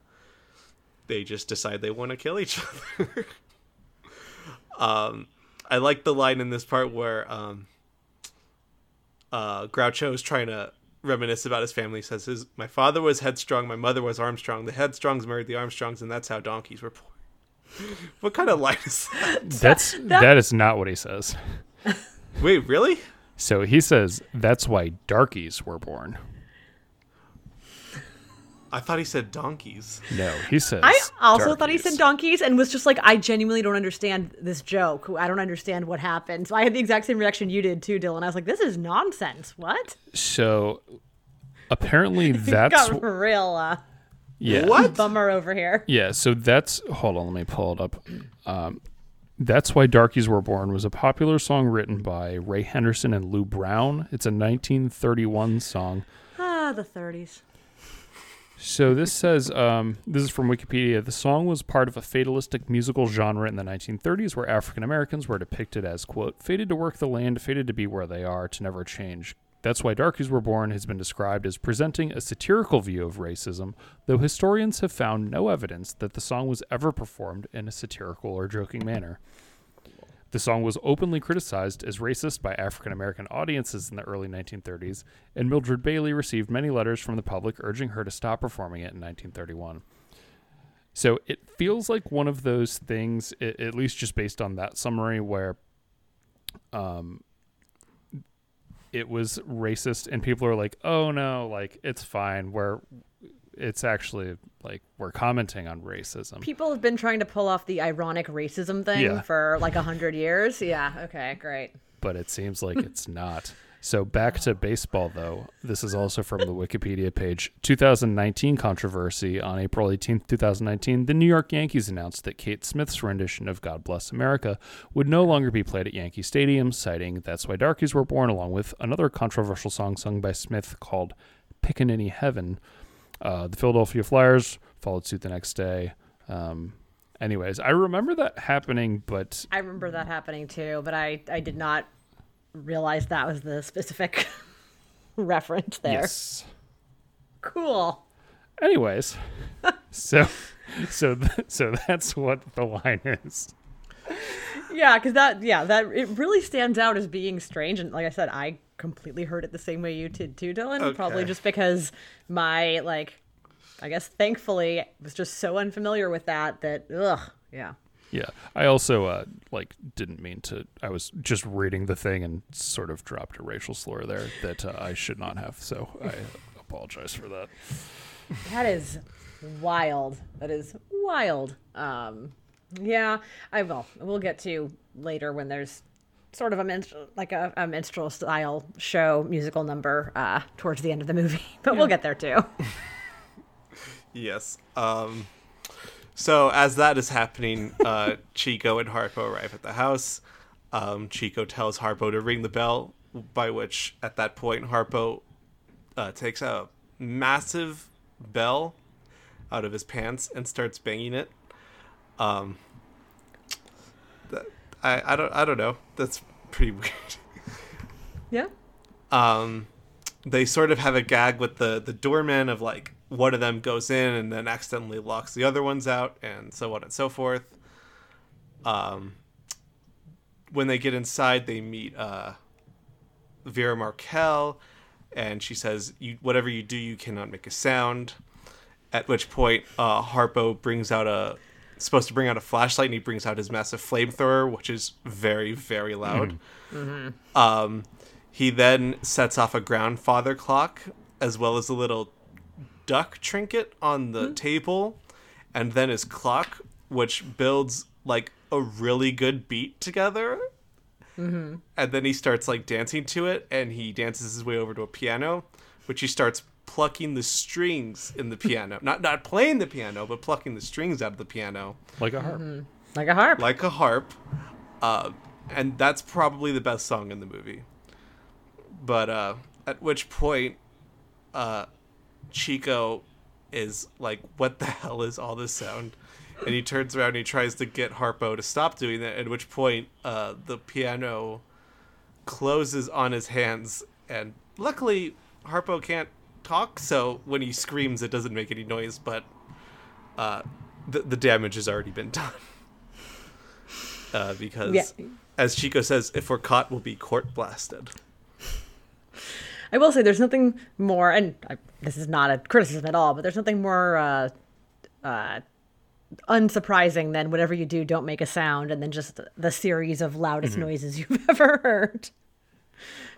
they just decide they want to kill each (laughs) other. Um, I like the line in this part where um, uh, Groucho is trying to reminisce about his family. He says, his, "My father was headstrong, my mother was Armstrong. The headstrongs married the Armstrongs, and that's how donkeys were born." (laughs) what kind of line is that? (laughs) That's that is not what he says. Wait, really? So he says that's why darkies were born. I thought he said donkeys. No, he says. I also thought he said donkeys and was just like, I genuinely don't understand this joke. I don't understand what happened. So I had the exact same reaction you did too, Dylan. I was like, this is nonsense. What? So apparently (laughs) that's Got real uh, yeah. What? bummer over here. Yeah, so that's hold on, let me pull it up. Um, that's why Darkies Were Born was a popular song written by Ray Henderson and Lew Brown. It's a 1931 song. Ah, the 30s. So this says um, this is from Wikipedia. The song was part of a fatalistic musical genre in the 1930s, where African Americans were depicted as quote fated to work the land, fated to be where they are, to never change. That's why Darkies Were Born has been described as presenting a satirical view of racism, though historians have found no evidence that the song was ever performed in a satirical or joking manner. The song was openly criticized as racist by African American audiences in the early 1930s, and Mildred Bailey received many letters from the public urging her to stop performing it in 1931. So it feels like one of those things, at least just based on that summary, where um, it was racist, and people are like, "Oh no, like it's fine." Where it's actually like we're commenting on racism. People have been trying to pull off the ironic racism thing Yeah. for like a hundred years. Yeah. Okay. Great. but it seems like it's not. So back to baseball, though. This is also from the Wikipedia page. 2019 controversy on April 18, 2019. The New York Yankees announced that Kate Smith's rendition of "God Bless America" would no longer be played at Yankee Stadium, citing "That's Why Darkies Were Born," along with another controversial song sung by Smith called "Pickaninny Heaven." Uh, the Philadelphia Flyers followed suit the next day. Um, anyways, I remember that happening, but I remember that happening too, but I I did not realize that was the specific (laughs) reference there. yes. Cool. Anyways, (laughs) so so th- (laughs) so that's what the line is. Yeah, because that yeah that it really stands out as being strange, and like I said, I completely heard it the same way you did too, Dylan. Probably just because my like, I guess thankfully was just so unfamiliar with that that ugh yeah. Yeah, I also uh, like didn't mean to. I was just reading the thing and sort of dropped a racial slur there that uh, I should not have. So I (laughs) apologize for that. That is wild. That is wild. Um, yeah, I will. We'll get to later when there's sort of a minstrel, like a, a minstrel style show musical number uh, towards the end of the movie, (laughs) but we'll get there too. (laughs) Yes. Um, so as that is happening, uh, (laughs) Chico and Harpo arrive at the house. Um, Chico tells Harpo to ring the bell, by which at that point Harpo uh, takes a massive bell out of his pants and starts banging it. Um, that, I I don't I don't know. That's pretty weird. (laughs) Yeah. um, they sort of have a gag with the the doorman of like one of them goes in and then accidentally locks the other ones out and so on and so forth. Um, when they get inside, they meet uh, Vera Marcal, and she says, "You whatever you do, you cannot make a sound." At which point, uh, Harpo brings out a supposed to bring out a flashlight, and he brings out his massive flamethrower, which is very very loud. Mm-hmm. Um, he then sets off a grandfather clock as well as a little duck trinket on the mm-hmm. table, and then his clock, which builds like a really good beat together. Mm-hmm. And then he starts like dancing to it, and he dances his way over to a piano, which he starts plucking the strings in the piano. (laughs) not not playing the piano, but plucking the strings out of the piano Like a harp. Like a harp. like a harp. Uh, and that's probably the best song in the movie. But uh, at which point, uh, Chico is like, "What the hell is all this sound?" And he turns around and he tries to get Harpo to stop doing that. At which point, uh, the piano closes on his hands, and luckily, Harpo can't talk, so when he screams, it doesn't make any noise. But uh, the the damage has already been done. (laughs) Uh, because, Yeah. as Chico says, if we're caught, we'll be court blasted. I will say there's nothing more, and I, this is not a criticism at all, but there's nothing more uh, uh, unsurprising than whatever you do, don't make a sound, and then just the series of loudest noises (laughs) you've ever heard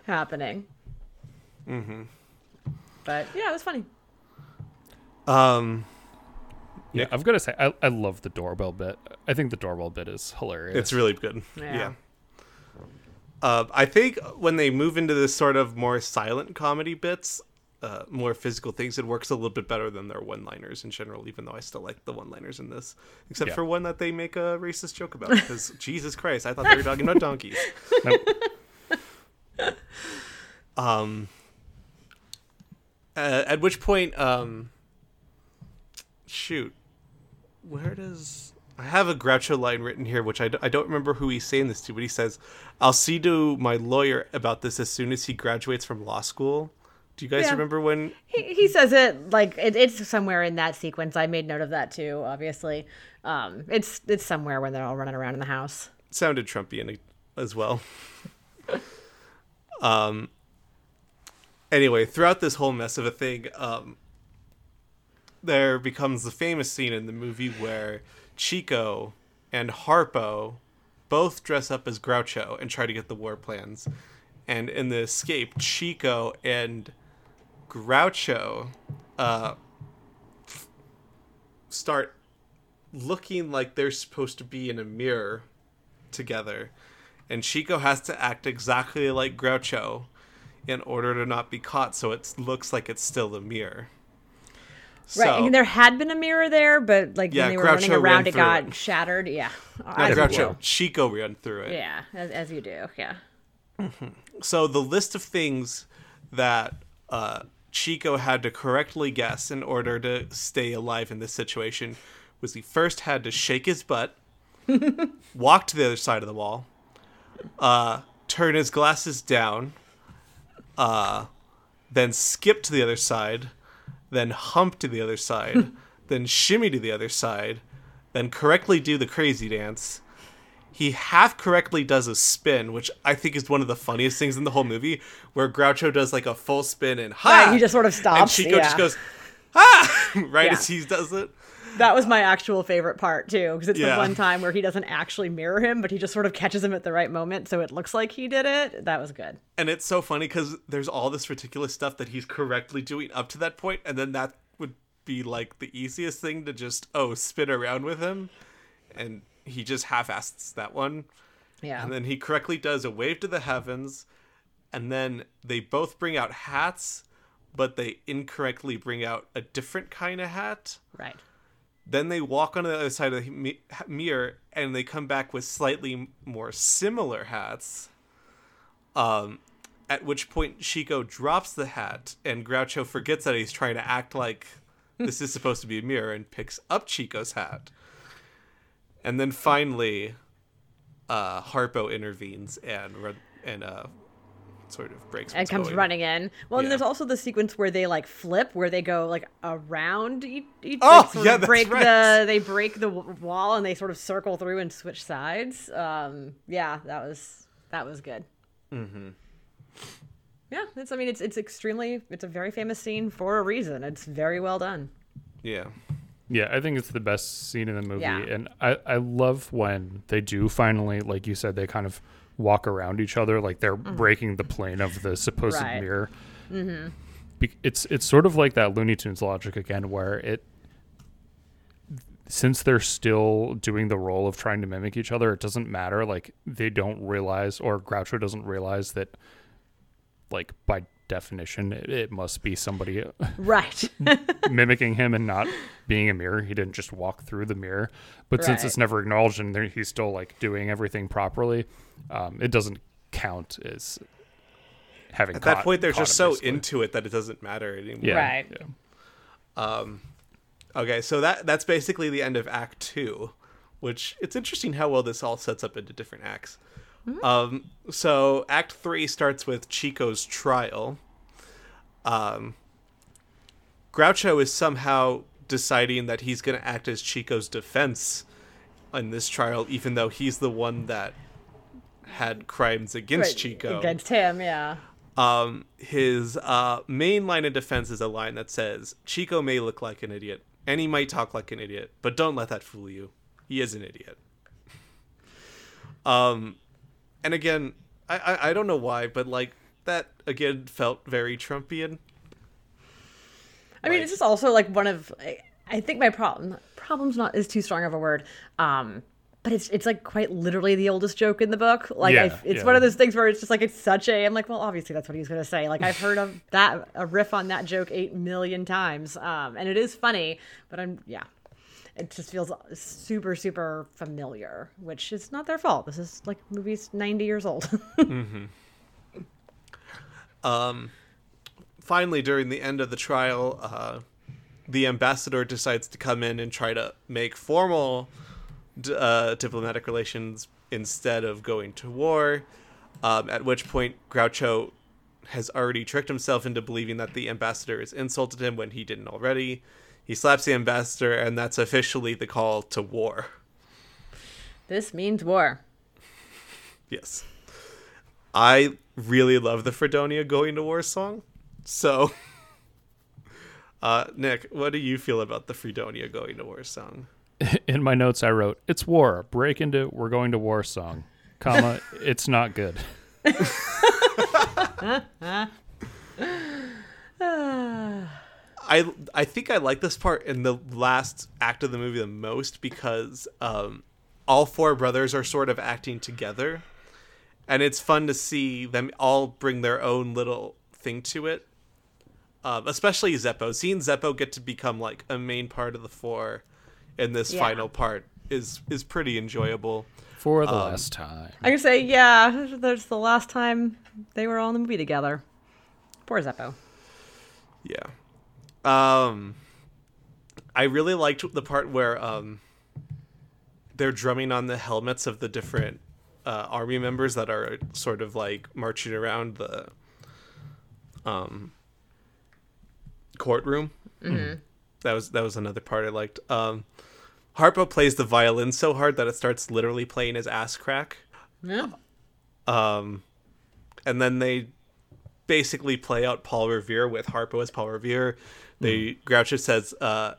happening. Mm-hmm. But yeah, it was funny. Um, Yeah, I've got to say, I, I love the doorbell bit. I think the doorbell bit is hilarious. it's really good. Yeah. Yeah. Uh, I think when they move into this sort of more silent comedy bits, uh, more physical things, it works a little bit better than their one-liners in general. Even though I still like the one-liners in this, except Yeah. for one that they make a racist joke about. Because (laughs) Jesus Christ, I thought they were talking about donkeys. (laughs) Nope. (laughs) Um, uh, at which point, um, shoot, where does I have a Groucho line written here, which I, d- I don't remember who he's saying this to, but he says, "I'll see to my lawyer about this as soon as he graduates from law school." Do you guys Yeah. remember when? He, he says it like it, it's somewhere in that sequence. I made note of that too. Obviously, um, it's it's somewhere when they're all running around in the house. sounded Trumpian as well. (laughs) um. Anyway, throughout this whole mess of a thing, um, there becomes the famous scene in the movie where Chico and Harpo both dress up as Groucho and try to get the war plans. And in the escape, Chico and Groucho uh, start looking like they're supposed to be in a mirror together. And Chico has to act exactly like Groucho in order to not be caught, so it looks like it's still a mirror. Right, So- and there had been a mirror there, but like Yeah, when they were Groucho running around, it got it. shattered. Yeah, Not Groucho. Chico ran through it. Yeah, as, as you do. Yeah. So the list of things that uh, Chico had to correctly guess in order to stay alive in this situation was he first had to shake his butt, (laughs) walk to the other side of the wall, uh, turn his glasses down, uh, then skip to the other side, then hump to the other side, (laughs) then shimmy to the other side, then correctly do the crazy dance. He half correctly does a spin, which I think is one of the funniest things in the whole movie, where Groucho does like a full spin and ha! Right, he just sort of and stops, Chico just goes ha! (laughs) right Yeah. as he does it. That was my actual favorite part too, because it's Yeah. the one time where he doesn't actually mirror him, but he just sort of catches him at the right moment, so it looks like he did it. That was good. And it's so funny because there's all this ridiculous stuff that he's correctly doing up to that point, and then that would be like the easiest thing to just oh spin around with him, and he just half-asses that one. Yeah. And then he correctly does a wave to the heavens, and then they both bring out hats, but they incorrectly bring out a different kind of hat. right. Then they walk on the other side of the mirror, and they come back with slightly more similar hats. Um, at which point Chico drops the hat, and Groucho forgets that he's trying to act like (laughs) this is supposed to be a mirror, and picks up Chico's hat. And then finally, uh, Harpo intervenes and and uh, sort of breaks. And comes going. running in. Well, and there's also the sequence where they like flip, where they go like around each. each Oh, like, yeah, of that's break right. the they break the wall and they sort of circle through and switch sides. Um, yeah, that was that was good. Mm-hmm. Yeah, it's. I mean, it's it's extremely. It's a very famous scene for a reason. It's very well done. Yeah. Yeah, I think it's the best scene in the movie, Yeah. and I I love when they do finally, like you said, they kind of walk around each other, like they're breaking the plane of the supposed Mm-hmm. Right. mirror. Mm-hmm. It's it's sort of like that Looney Tunes logic again, where it since they're still doing the role of trying to mimic each other, it doesn't matter. Like they don't realize, or Groucho doesn't realize that, like by definition, it, it must be somebody Right. (laughs) mimicking him and not being a mirror. He didn't just walk through the mirror. But since it's never acknowledged and he's still like doing everything properly, um, it doesn't count as having. At that point, they're just so basically. into it that it doesn't matter anymore. yeah, Right. yeah. Okay, so that that's basically the end of Act Two, which it's interesting how well this all sets up into different acts. Um, so Act Three starts with Chico's trial. Um, Groucho is somehow deciding that he's going to act as Chico's defense in this trial, even though he's the one that had crimes against Right, Chico Against him, yeah. um, his uh, main line of defense is a line that says, Chico may look like an idiot, and he might talk like an idiot, but don't let that fool you. He is an idiot. (laughs) Um, and again, I, I, I don't know why, but like that again felt very Trumpian. I mean, Like- it's just also like one of. I, I think my problem problem's not is too strong of a word. Um, but it's it's like quite literally the oldest joke in the book. Like I, it's yeah. one of those things where it's just like it's such a. I'm like, well, obviously that's what he's gonna say. Like I've heard of that a riff on that joke eight million times, um, and it is funny. But I'm yeah, it just feels super super familiar, which is not their fault. This is like movie's 90 years old. (laughs) Um. Finally, during the end of the trial, uh, the ambassador decides to come in and try to make formal uh, diplomatic relations instead of going to war. Um, at which point, Groucho has already tricked himself into believing that the ambassador has insulted him when he didn't already. He slaps the ambassador, and that's officially the call to war. this means war. Yes. I really love the Fredonia going to war song. So, (laughs) uh, Nick, what do you feel about the Fredonia going to war song? (laughs) In my notes, I wrote, "It's war. Break into we're going to war song, comma. (laughs) it's not good." I I think I like this part in the last act of the movie the most because um, all four brothers are sort of acting together, and it's fun to see them all bring their own little thing to it. Um, especially Zeppo, seeing Zeppo get to become like a main part of the four in this Yeah. final part is is pretty enjoyable. For the Um, last time. I can say, yeah, that's the last time they were all in the movie together. Poor Zeppo. Yeah. Um I really liked the part where um they're drumming on the helmets of the different uh, army members that are sort of like marching around the um courtroom. That was that was another part I liked. Um Harpo plays the violin so hard that it starts literally playing his ass crack. Yeah. Um and then they basically play out Paul Revere with Harpo as Paul Revere. They Groucho says, uh,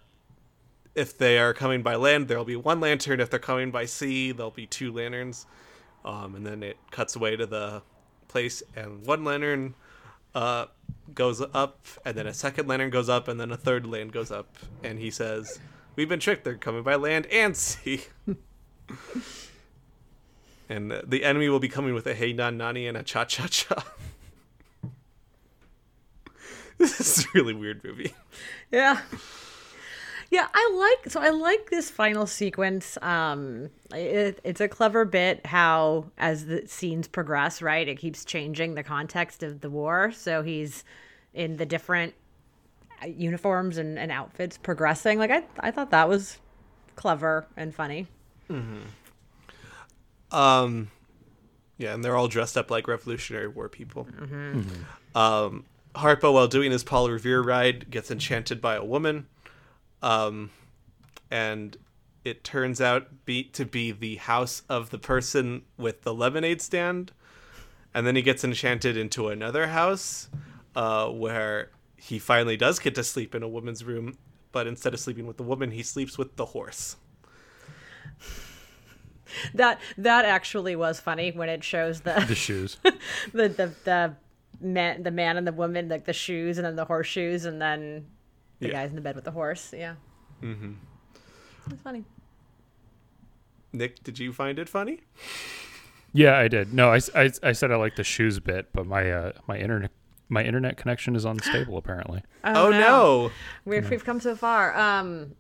if they are coming by land, there'll be one lantern. If they're coming by sea, there'll be two lanterns. Um, and then it cuts away to the place, and one lantern uh, goes up, and then a second lantern goes up, and then a third lantern goes up. And he says, "We've been tricked. They're coming by land and sea." (laughs) and the enemy will be coming with a hey nan nani and a cha cha cha. This is a really weird movie. Yeah. Yeah, I like so I like this final sequence. Um, it, it's a clever bit how as the scenes progress, right? It keeps changing the context of the war. So he's in the different uh, uniforms and, and outfits progressing. Like I, I thought that was clever and funny. Um, yeah, and they're all dressed up like Revolutionary War people. Um, Harpo, while doing his Paul Revere ride, gets enchanted by a woman, um, and it turns out be to be the house of the person with the lemonade stand, and then he gets enchanted into another house, uh, where he finally does get to sleep in a woman's room, but instead of sleeping with the woman, he sleeps with the horse. That that actually was funny when it shows the The shoes. (laughs) the the, the man the man and the woman like the shoes and then the horseshoes and then the Yeah. guys in the bed with the horse. Yeah. Mm-hmm. It's funny. Nick, did you find it funny? Yeah, I did. No, I I said I like the shoes bit, but my uh, my internet my internet connection is unstable (gasps) apparently. Oh, no. We've, we've come so far. Um,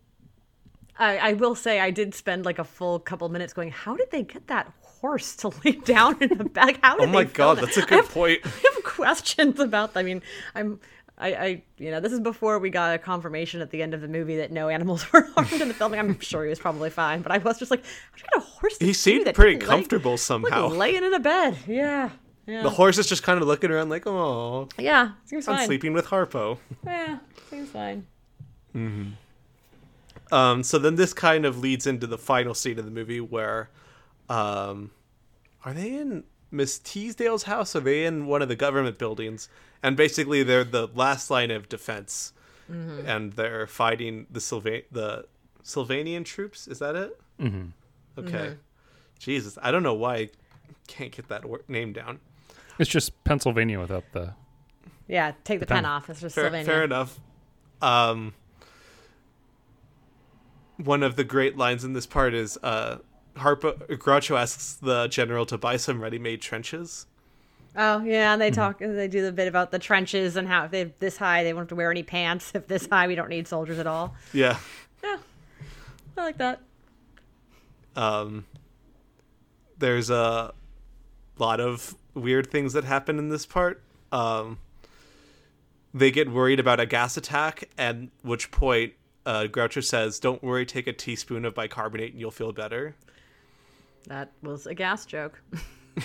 I, I will say I did spend like a full couple minutes going, how did they get that horse to lay (laughs) down in the back? How did Oh my god, that? that's a good have, (laughs) point. I have questions about. I mean, I'm. I, I, you know, this is before we got a confirmation at the end of the movie that no animals (laughs) were harmed in the filming. I'm sure he was probably fine, but I was just like, how get a horse? To He seemed pretty Just lay- comfortable somehow. Like laying in a bed. Yeah. Yeah. The horse is just kind of looking around like, oh, yeah. Seems I'm fine. sleeping with Harpo. Yeah. Seems fine. Hmm. Um, so then this kind of leads into the final scene of the movie where, um, are they in Miss Teasdale's house? Are they in one of the government buildings? And basically, they're the last line of defense, and they're fighting the Sylva- the Sylvanian troops. Is that it? Mm-hmm. Okay. Jesus, I don't know why I can't get that name down. It's just Pennsylvania without the Yeah. Take the pen pen. off. It's just fair, Sylvania. fair enough. Um, one of the great lines in this part is uh, Harpo Groucho asks the general to buy some ready-made trenches. Oh yeah, and they Mm-hmm. talk. They do the bit about the trenches and how if they're this high, they won't have to wear any pants. If this high, we don't need soldiers at all. Yeah. Yeah, I like that. Um, there's a lot of weird things that happen in this part. Um, they get worried about a gas attack, at which point uh, Groucho says, "Don't worry, take a teaspoon of bicarbonate and you'll feel better." That was a gas joke. (laughs)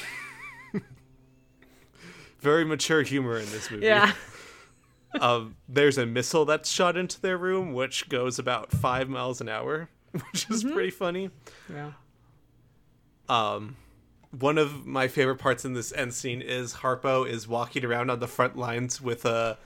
Very mature humor in this movie. yeah, (laughs) um, there's a missile that's shot into their room, which goes about five miles an hour, (laughs) which is pretty funny. yeah. Um, one of my favorite parts in this end scene is Harpo is walking around on the front lines with a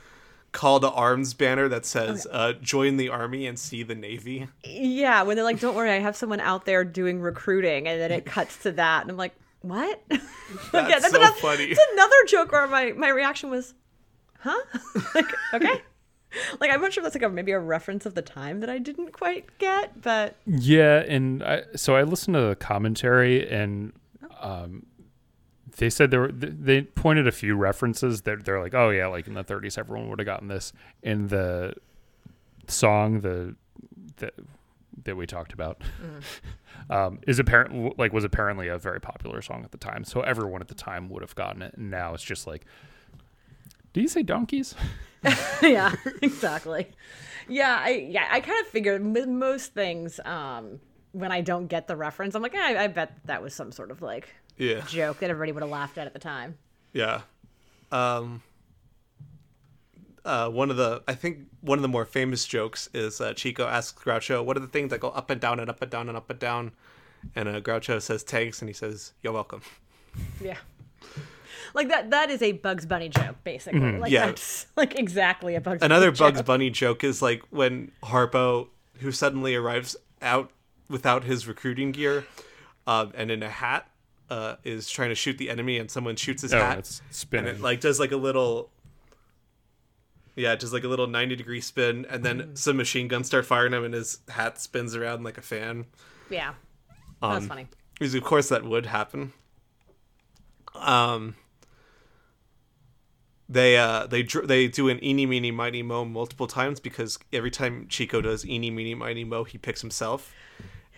call to arms banner that says uh, "Join the army and see the navy." Yeah, when they're like, "Don't worry, I have someone out there doing recruiting," and then it (laughs) cuts to that, and I'm like, "What?" (laughs) That's yeah, so another, funny. It's another joke where my my reaction was, "Huh?" (laughs) like, okay. Like I'm not sure if that's like a maybe a reference of the time that I didn't quite get, but Yeah, and I, so I listened to the commentary, and um, they said there were they pointed a few references that they're like, oh yeah, like in the 30s, everyone would have gotten this. In the song, the that that we talked about, (laughs) um, is apparent like was apparently a very popular song at the time, so everyone at the time would have gotten it. And now it's just like, do you say donkeys? (laughs) yeah, exactly. Yeah, I yeah, I kind of figured with most things, um, when I don't get the reference, I'm like, eh, I, I bet that was some sort of like Yeah, joke that everybody would have laughed at at the time. yeah. Um, uh, one of the I think one of the more famous jokes is uh, Chico asks Groucho, "What are the things that go up and down and up and down and up and down?" And uh, Groucho says tanks, and he says, "You're welcome." (laughs) Yeah. Like that that is a Bugs Bunny joke, basically. Like Mm-hmm. Yeah. that's like exactly a Bugs Another Bunny Bugs joke. Bunny joke is like when Harpo, who suddenly arrives out without his recruiting gear, um, and in a hat, uh, is trying to shoot the enemy, and someone shoots his Oh, hat, it's and it like does like a little. Yeah, just like a little ninety degree spin, and Mm-hmm. then some machine guns start firing him, and his hat spins around like a fan. Yeah. Um, That's funny. Because of course that would happen. Um, they uh they dr- they do an eeny meeny miny mo multiple times because every time Chico does eeny meeny miny mo, he picks himself.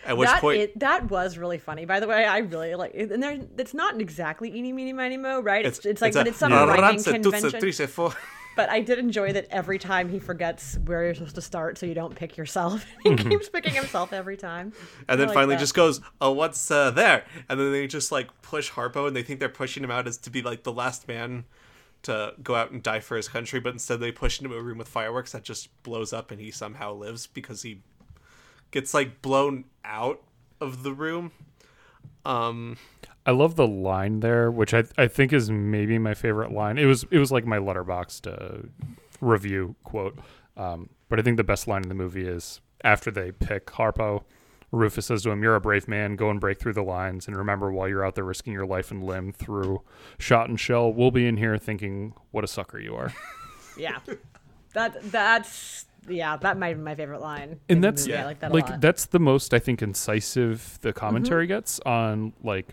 At which that point, it, that was really funny. By the way, I really like. it. And there, it's not exactly eeny meeny miny mo, right? It's, it's, like, a but it's some ranze, rhyming tutse, convention. trice, fo- (laughs) But I did enjoy that every time he forgets where you're supposed to start, so you don't pick yourself. (laughs) he keeps picking himself every time. and then like finally that. just goes, "Oh, what's uh, there?" And then they just like push Harpo, and they think they're pushing him out as to be like the last man to go out and die for his country, but instead they push him into a room with fireworks that just blows up, and he somehow lives because he gets like blown out of the room. Um, I love the line there, which I I think is maybe my favorite line. It was it was like my Letterboxd uh, review quote. Um, but I think the best line in the movie is after they pick Harpo, Rufus says to him, "You're a brave man. Go and break through the lines, and remember, while you're out there risking your life and limb through shot and shell, we'll be in here thinking what a sucker you are." Yeah, that that's yeah, that might be my favorite line. in and that's. I like that like that's the most I think incisive the commentary gets on like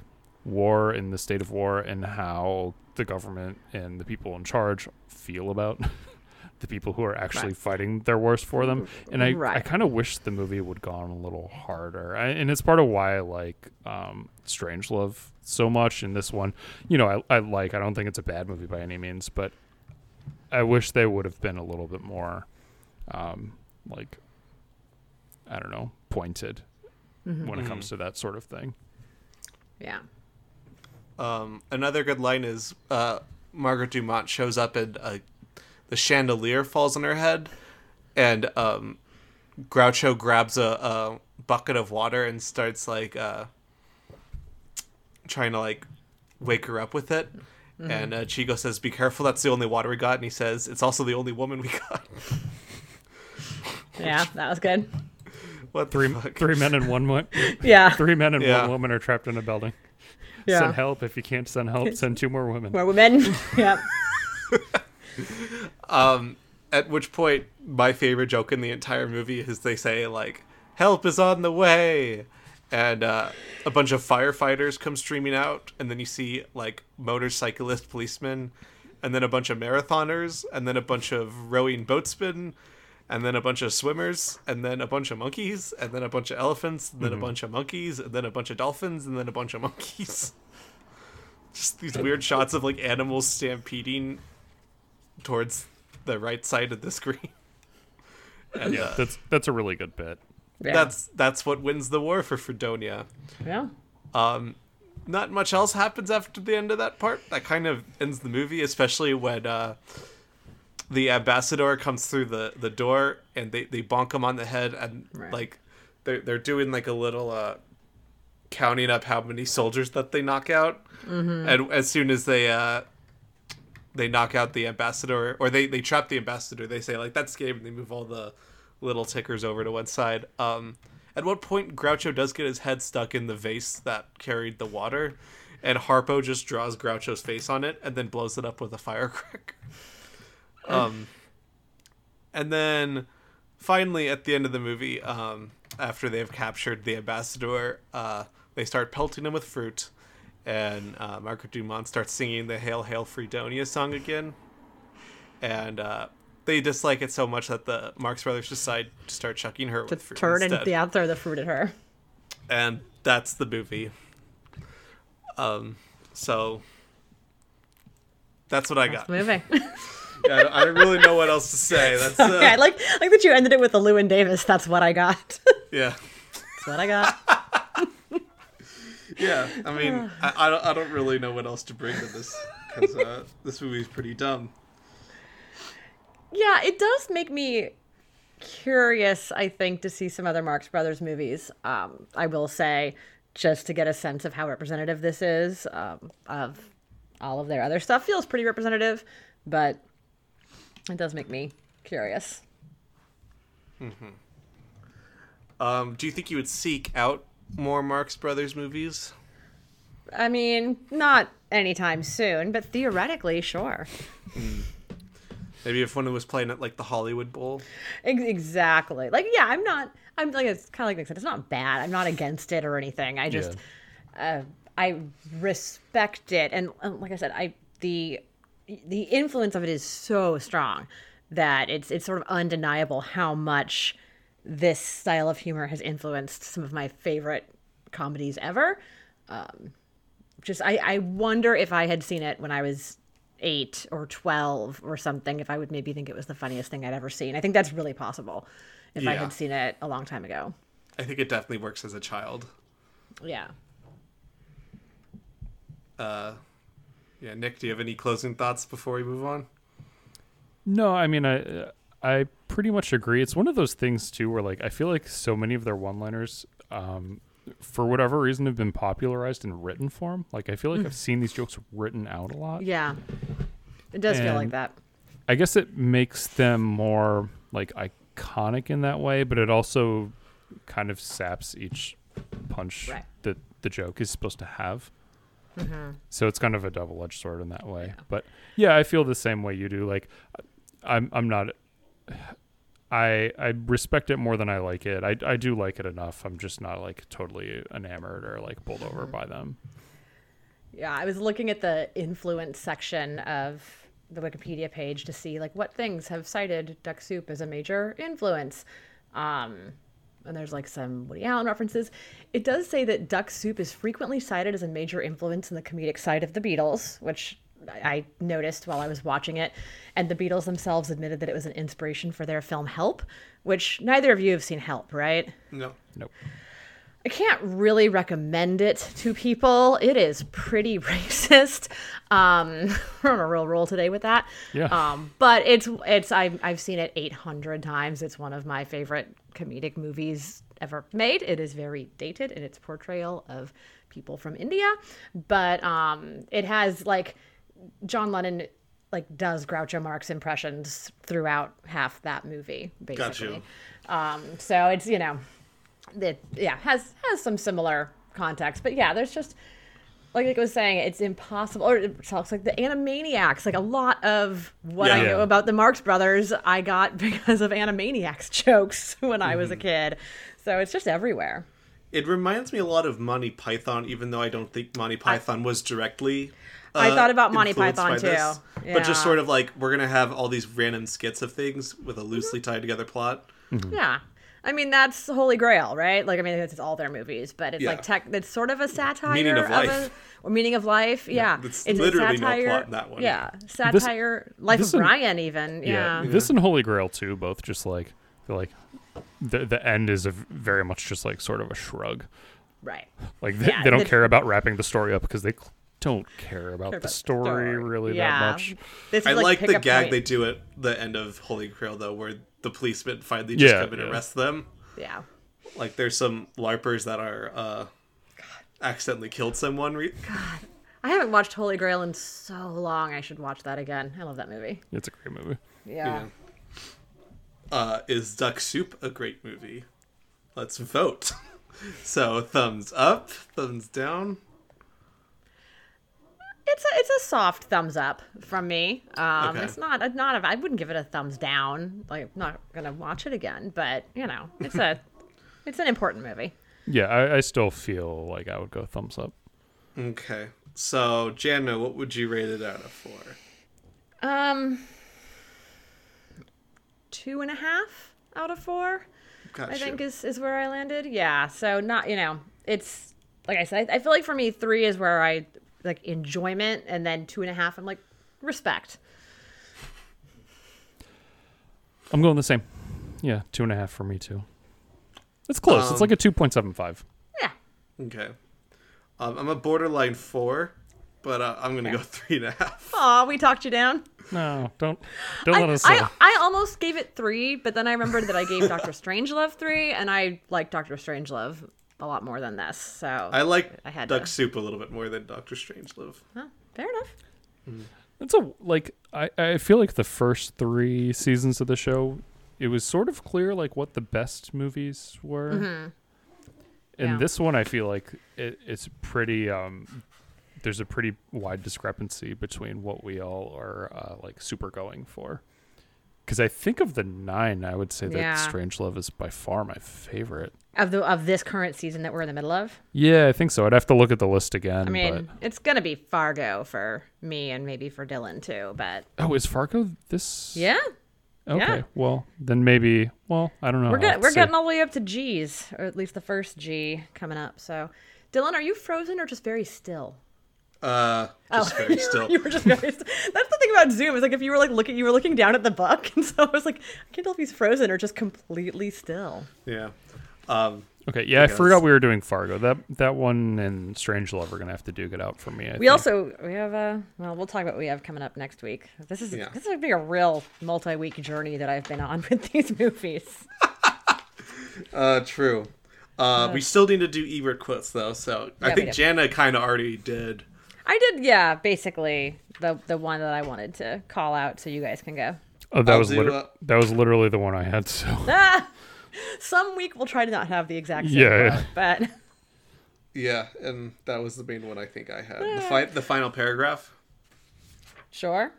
war and the state of war and how the government and the people in charge feel about (laughs) the people who are actually Right. fighting their wars for them. And I I kind of wish the movie would gone a little harder. I, and it's part of why I like um Strangelove so much in this one. You know, I I like I don't think it's a bad movie by any means, but I wish they would have been a little bit more um like I don't know, pointed when it comes to that sort of thing. yeah, Um, another good line is uh, Margaret Dumont shows up and uh, the chandelier falls on her head, and um, Groucho grabs a, a bucket of water and starts like uh, trying to like wake her up with it. And uh, Chico says, "Be careful. That's the only water we got." And he says, "It's also the only woman we got." (laughs) yeah, that was good. what Three fuck? three men and one wo- (laughs) Yeah, three men and Yeah. one woman are trapped in a building. yeah. Send help if you can't send help. (laughs) Send two more women. More women. (laughs) yeah, Um, at which point, my favorite joke in the entire movie is they say like, "Help is on the way," and uh, a bunch of firefighters come streaming out, and then you see like motorcyclist policemen, and then a bunch of marathoners, and then a bunch of rowing boatsmen, and then a bunch of swimmers, and then a bunch of monkeys, and then a bunch of elephants, and then a bunch of monkeys, and then a bunch of dolphins, and then a bunch of monkeys. (laughs) Just these weird shots of like animals stampeding towards the right side of the screen. (laughs) And uh, That's that's a really good bit. yeah. that's that's what wins the war for Fredonia. yeah. Um, not much else happens after the end of that part. That kind of ends the movie, especially when uh, the ambassador comes through the, the door and they, they bonk him on the head and Right. like they're they're doing like a little uh counting up how many soldiers that they knock out, and as soon as they uh, they knock out the ambassador or they they trap the ambassador, they say like that's game, and they move all the little tickers over to one side. Um, at what point Groucho does get his head stuck in the vase that carried the water, and Harpo just draws Groucho's face on it and then blows it up with a firecracker. (laughs) Um, and then finally at the end of the movie, um, after they've captured the ambassador, uh, they start pelting him with fruit, and uh, Margaret Dumont starts singing the "Hail Hail Fredonia" song again, and uh, they dislike it so much that the Marx Brothers decide to start chucking her To with fruit turn instead and yeah, throw the fruit at her. and that's the movie. Um, so that's what I got. Moving. (laughs) I, I don't really know what else to say. (laughs) That's uh, yeah, I like like that you ended it with the Llewyn Davis. That's what I got. (laughs) yeah, That's what I got. (laughs) yeah. I mean, (sighs) I, I don't I don't really know what else to bring to this because uh, this movie is pretty dumb. Yeah, it does make me curious, I think, to see some other Marx Brothers movies. Um, I will say, just to get a sense of how representative this is um, of all of their other stuff, feels pretty representative, but it does make me curious. Um, do you think you would seek out more Marx Brothers movies? I mean, not anytime soon, but theoretically, sure. Maybe if one was playing at like the Hollywood Bowl. Exactly. Like, yeah, I'm not. I'm like it's kind of like Nick said. It's not bad. I'm not against it or anything. I just, uh, I respect it, and um, like I said, I the the influence of it is so strong that it's it's sort of undeniable how much this style of humor has influenced some of my favorite comedies ever. Um, just I, I wonder if I had seen it when I was eight or 12 or something, if I would maybe think it was the funniest thing I'd ever seen. I think that's really possible if I had seen it a long time ago. I think it definitely works as a child. Yeah. Uh, yeah, Nick, do you have any closing thoughts before we move on? No, I mean I I pretty much agree. It's one of those things too where like I feel like so many of their one-liners um for whatever reason have been popularized in written form. Like I feel like I've seen these jokes written out a lot. Yeah. It does feel like that. I guess it makes them more like iconic in that way, but it also kind of saps each punch Right. that the joke is supposed to have. So it's kind of a double-edged sword in that way. But yeah, I feel the same way you do. Like, I'm I'm not. I I respect it more than I like it. I I do like it enough. I'm just not like totally enamored or like bowled over by them. Yeah, I was looking at the influence section of the Wikipedia page to see like what things have cited Duck Soup as a major influence. Um, and there's like some Woody Allen references. It does say that Duck Soup is frequently cited as a major influence in the comedic side of the Beatles, which I I noticed while I was watching it. And the Beatles themselves admitted that it was an inspiration for their film Help, which neither of you have seen Help, right? No. Nope. I can't really recommend it to people. It is pretty (laughs) racist. Um, (laughs) we're on a real roll today with that. Yeah. Um, but it's it's I've I've seen it 800 times. It's one of my favorite comedic movies ever made. It is very dated in its portrayal of people from India, but um, it has like John Lennon like does Groucho Marx impressions throughout half that movie, basically. Got you. basically. Um, so it's you know that yeah has has some similar context but yeah there's just like I was saying it's impossible or it talks like the animaniacs like a lot of what Yeah. i know Yeah. about the marx brothers i got (laughs) because of animaniacs jokes when i was a kid so it's just everywhere It reminds me a lot of Monty Python, even though I don't think Monty Python was directly. I uh, thought about Monty Python, too. this, But just sort of like we're gonna have all these random skits of things with a loosely tied together plot. yeah i mean that's holy grail right like i mean it's all their movies but it's Yeah. like tech it's sort of a satire Meaning of a, or meaning of life yeah, it's it's literally a no satire plot in that one. yeah satire life this of and- brian even yeah, This and Holy Grail too, both just like feel like the the end is a v- very much just like sort of a shrug. right Like they, Yeah, they don't the- care about wrapping the story up because they cl- don't care about, Care the about the story, story. really Yeah. that much. This is I like, pick the gag point. they do at the end of Holy Grail though, where the policemen finally just Yeah, come in and yeah. arrest them. Yeah. Like there's some larpers that are uh, accidentally killed someone. Re- I haven't watched Holy Grail in so long. I should watch that again. I love that movie. It's a great movie. Yeah. Yeah. Uh, is Duck Soup a great movie? Let's vote. (laughs) so thumbs up, thumbs down. It's a it's a soft thumbs up from me. Um, Okay. It's not a, not a, I wouldn't give it a thumbs down. Like I'm not gonna watch it again, but you know, it's a (laughs) it's an important movie. Yeah, I, I still feel like I would go thumbs up. Okay. So Jana, what would you rate it out of four? Um, two and a half out of four. Gotcha. I think is is where I landed. Yeah. So not you know it's like I said. I, I feel like for me three is where I like enjoyment, and then two and a half I'm like respect. I'm going the same. Yeah, two and a half for me too. It's close. it's Um, like a two point seven five. Yeah. Okay. Um, I'm a borderline four, but uh, I'm gonna go three and a half. Aw, we talked you down. No, don't don't I, let us. I, I almost gave it three, but then I remembered that I gave Doctor Strangelove three, and I like Doctor Strangelove a lot more than this. So I like I had Duck to- Soup a little bit more than Doctor Strangelove. Huh, fair enough. It's a like I, I feel like the first three seasons of the show, it was sort of clear like what the best movies were. And Yeah. this one, I feel like it, it's pretty. Um, there's a pretty wide discrepancy between what we all are uh, like super going for. Because I think of the nine, I would say that Yeah. Strangelove is by far my favorite. Of the of this current season that we're in the middle of, Yeah, I think so. I'd have to look at the list again. I mean, but it's gonna be Fargo for me and maybe for Dylan too. But oh, is Fargo this? yeah, Okay. yeah. Well, then maybe. Well, I don't know. we're get, we're getting all the way up to G's, or at least the first G coming up. So, Dylan, are you frozen or just very still? Uh, just very (laughs) still. Oh. you were just very. St- That's the thing about Zoom. Is like if you were like looking, you were looking down at the book, (laughs) and so I was like, I can't tell if he's frozen or just completely still. Yeah. Um, Okay, yeah, I guess. forgot we were doing Fargo. That that one and Strangelove are gonna have to duke it out for me. I We think. also we have a well we'll talk about what we have coming up next week. This is Yeah. this is gonna be a real multi-week journey that I've been on (laughs) with these movies. uh, true. Uh, we still need to do Ebert quotes though, so I Yeah, we think. Jana kind of already did. I did yeah, basically the the one that I wanted to call out so you guys can go. oh, that I'll was liter- uh, that was literally the one I had. So Ah! (laughs) Some week we'll try to not have the exact same Yeah. quote, but Yeah, and that was the main one I think I had. The, fi- the final paragraph. sure.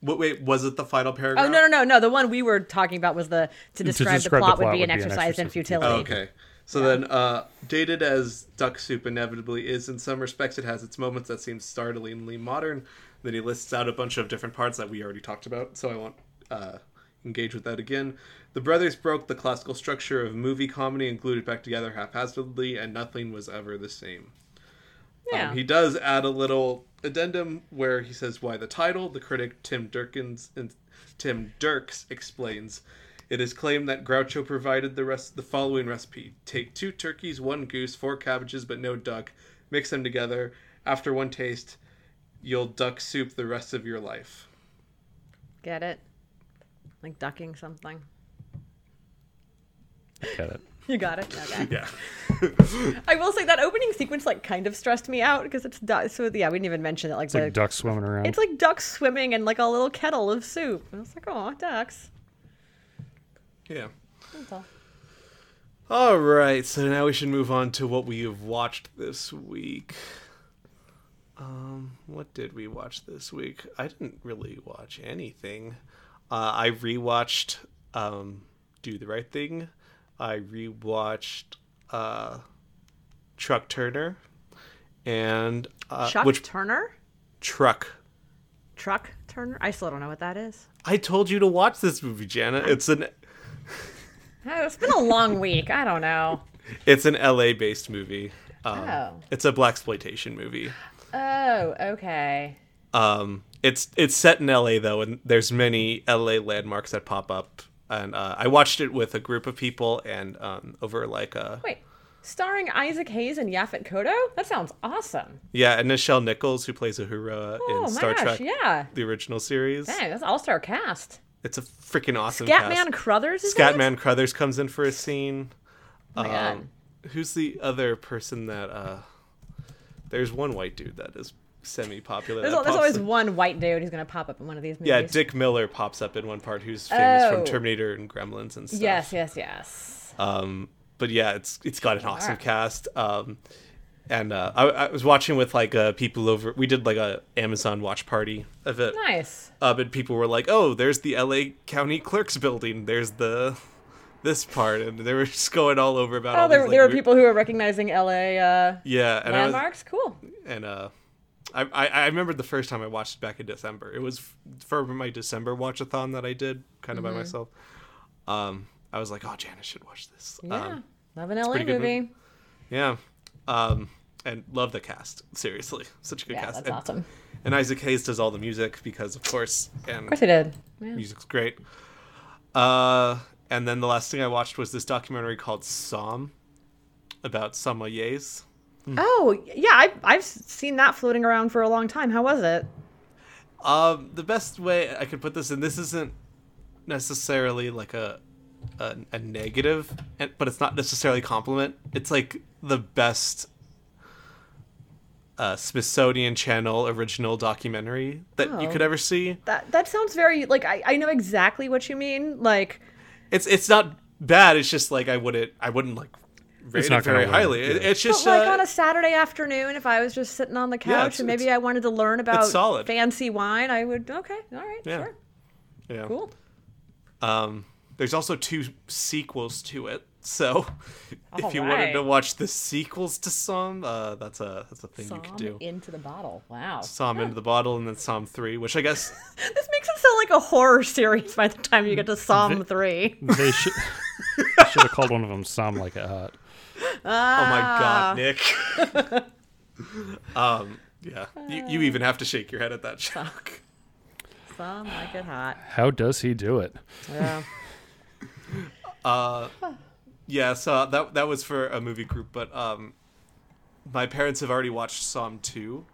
What? Wait, was it the final paragraph? Oh no no no no! The one we were talking about was the to describe, describe the the plot would plot be an be exercise in exercise in futility. Oh, okay. So then, uh, dated as Duck Soup inevitably is, in some respects, it has its moments that seem startlingly modern. Then he lists out a bunch of different parts that we already talked about, so I won't uh, engage with that again. The brothers broke the classical structure of movie comedy and glued it back together haphazardly, and nothing was ever the same. Yeah. Um, he does add a little addendum where he says why the title. The critic Tim Durkins and Tim Dirks explains. It is claimed that Groucho provided the rest the following recipe: take two turkeys, one goose, four cabbages, but no duck. Mix them together. After one taste, you'll duck soup the rest of your life. Get it? Like ducking something. Get it. (laughs) You got it. Okay. Yeah. (laughs) I will say that opening sequence like kind of stressed me out because it's du- so yeah we didn't even mention that like It's the like ducks swimming around. it's like ducks swimming in like a little kettle of soup. And I was like, oh, ducks. Yeah. That's all. All right, so now we should move on to what we have watched this week. Um, what did we watch this week? I didn't really watch anything. Uh, I rewatched um, Do the Right Thing. I rewatched uh, Truck Turner, and uh, Chuck which Turner, Truck. Truck Turner. I still don't know what that is. I told you to watch this movie, Jana. It's an (laughs) it's been a long week. I don't know. it's an LA based movie. Um, Oh. It's a blaxploitation movie. Oh, okay. Um, it's it's set in LA though, and there's many LA landmarks that pop up. And uh, I watched it with a group of people, and um, over like a Wait, starring Isaac Hayes and Yaphet Kotto? That sounds awesome. yeah, and Nichelle Nichols who plays Uhura Oh in Star gosh, Trek, yeah. the original series. Dang, that's all star cast. It's a freaking awesome Scatman cast. Crothers is in it? Scatman Crothers comes in for a scene. Oh my God. Um, who's the other person that uh, there's one white dude that is semi-popular. There's, there's always in- one white dude who's gonna pop up in one of these movies. Yeah, Dick Miller pops up in one part, who's famous Oh. from Terminator and Gremlins and stuff. Yes, yes, yes. Um, but yeah, it's it's got an awesome cast. Um, and uh, I, I was watching with like uh, people over. We did like a Amazon watch party of it. Nice. Uh, and people were like, "Oh, there's the L.A. County Clerks building. There's the this part," and they were just going all over about. Oh, all there, these, like, there weird- people who were recognizing LA uh, Yeah, and I was, landmarks. Cool. and uh, I, I I remember the first time I watched it back in December. It was f- for my December watchathon that I did kind of Mm-hmm. by myself. Um, I was like, "Oh, Janice should watch this." Yeah. Um, Love an LA movie. movie. yeah. Um, and love the cast. Seriously, such a good Yeah, cast. that's and, awesome. And Isaac Hayes does all the music because, of course, and Of course he did. Yeah. music's great. Uh, and then the last thing I watched was this documentary called Somm about sommeliers. Oh, yeah, I, I've seen that floating around for a long time. How was it? Um, the best way I could put this, and this isn't necessarily like a a, a negative, and- but it's not necessarily compliment. It's like the best uh, Smithsonian Channel original documentary that you Oh. could ever see. That that sounds very like I, I know exactly what you mean. Like It's it's not bad. It's just like I wouldn't I wouldn't like rate It's it not gonna very highly. It- yeah. it's but just like uh, on a Saturday afternoon, if I was just sitting on the couch it's- and maybe I wanted to learn about solid. fancy wine, I would okay, all right, Yeah. sure. yeah. Cool. Um, there's also two sequels to it. So, (laughs) if you wanted to watch the sequels to Somm, uh, that's a that's a thing you could Somm do. into the bottle. Wow. Somm into the bottle, and then Somm three, which I guess (laughs) This makes it sound like a horror series by the time you get to Somm 3. They (laughs) should should have called one of them Somm Like It Hot." oh my god, Nick. um, yeah, you, you even have to shake your head at that joke. Somm like it hot. How does he do it? Yeah. Yeah, so that that was for a movie group, but um, my parents have already watched Somm two,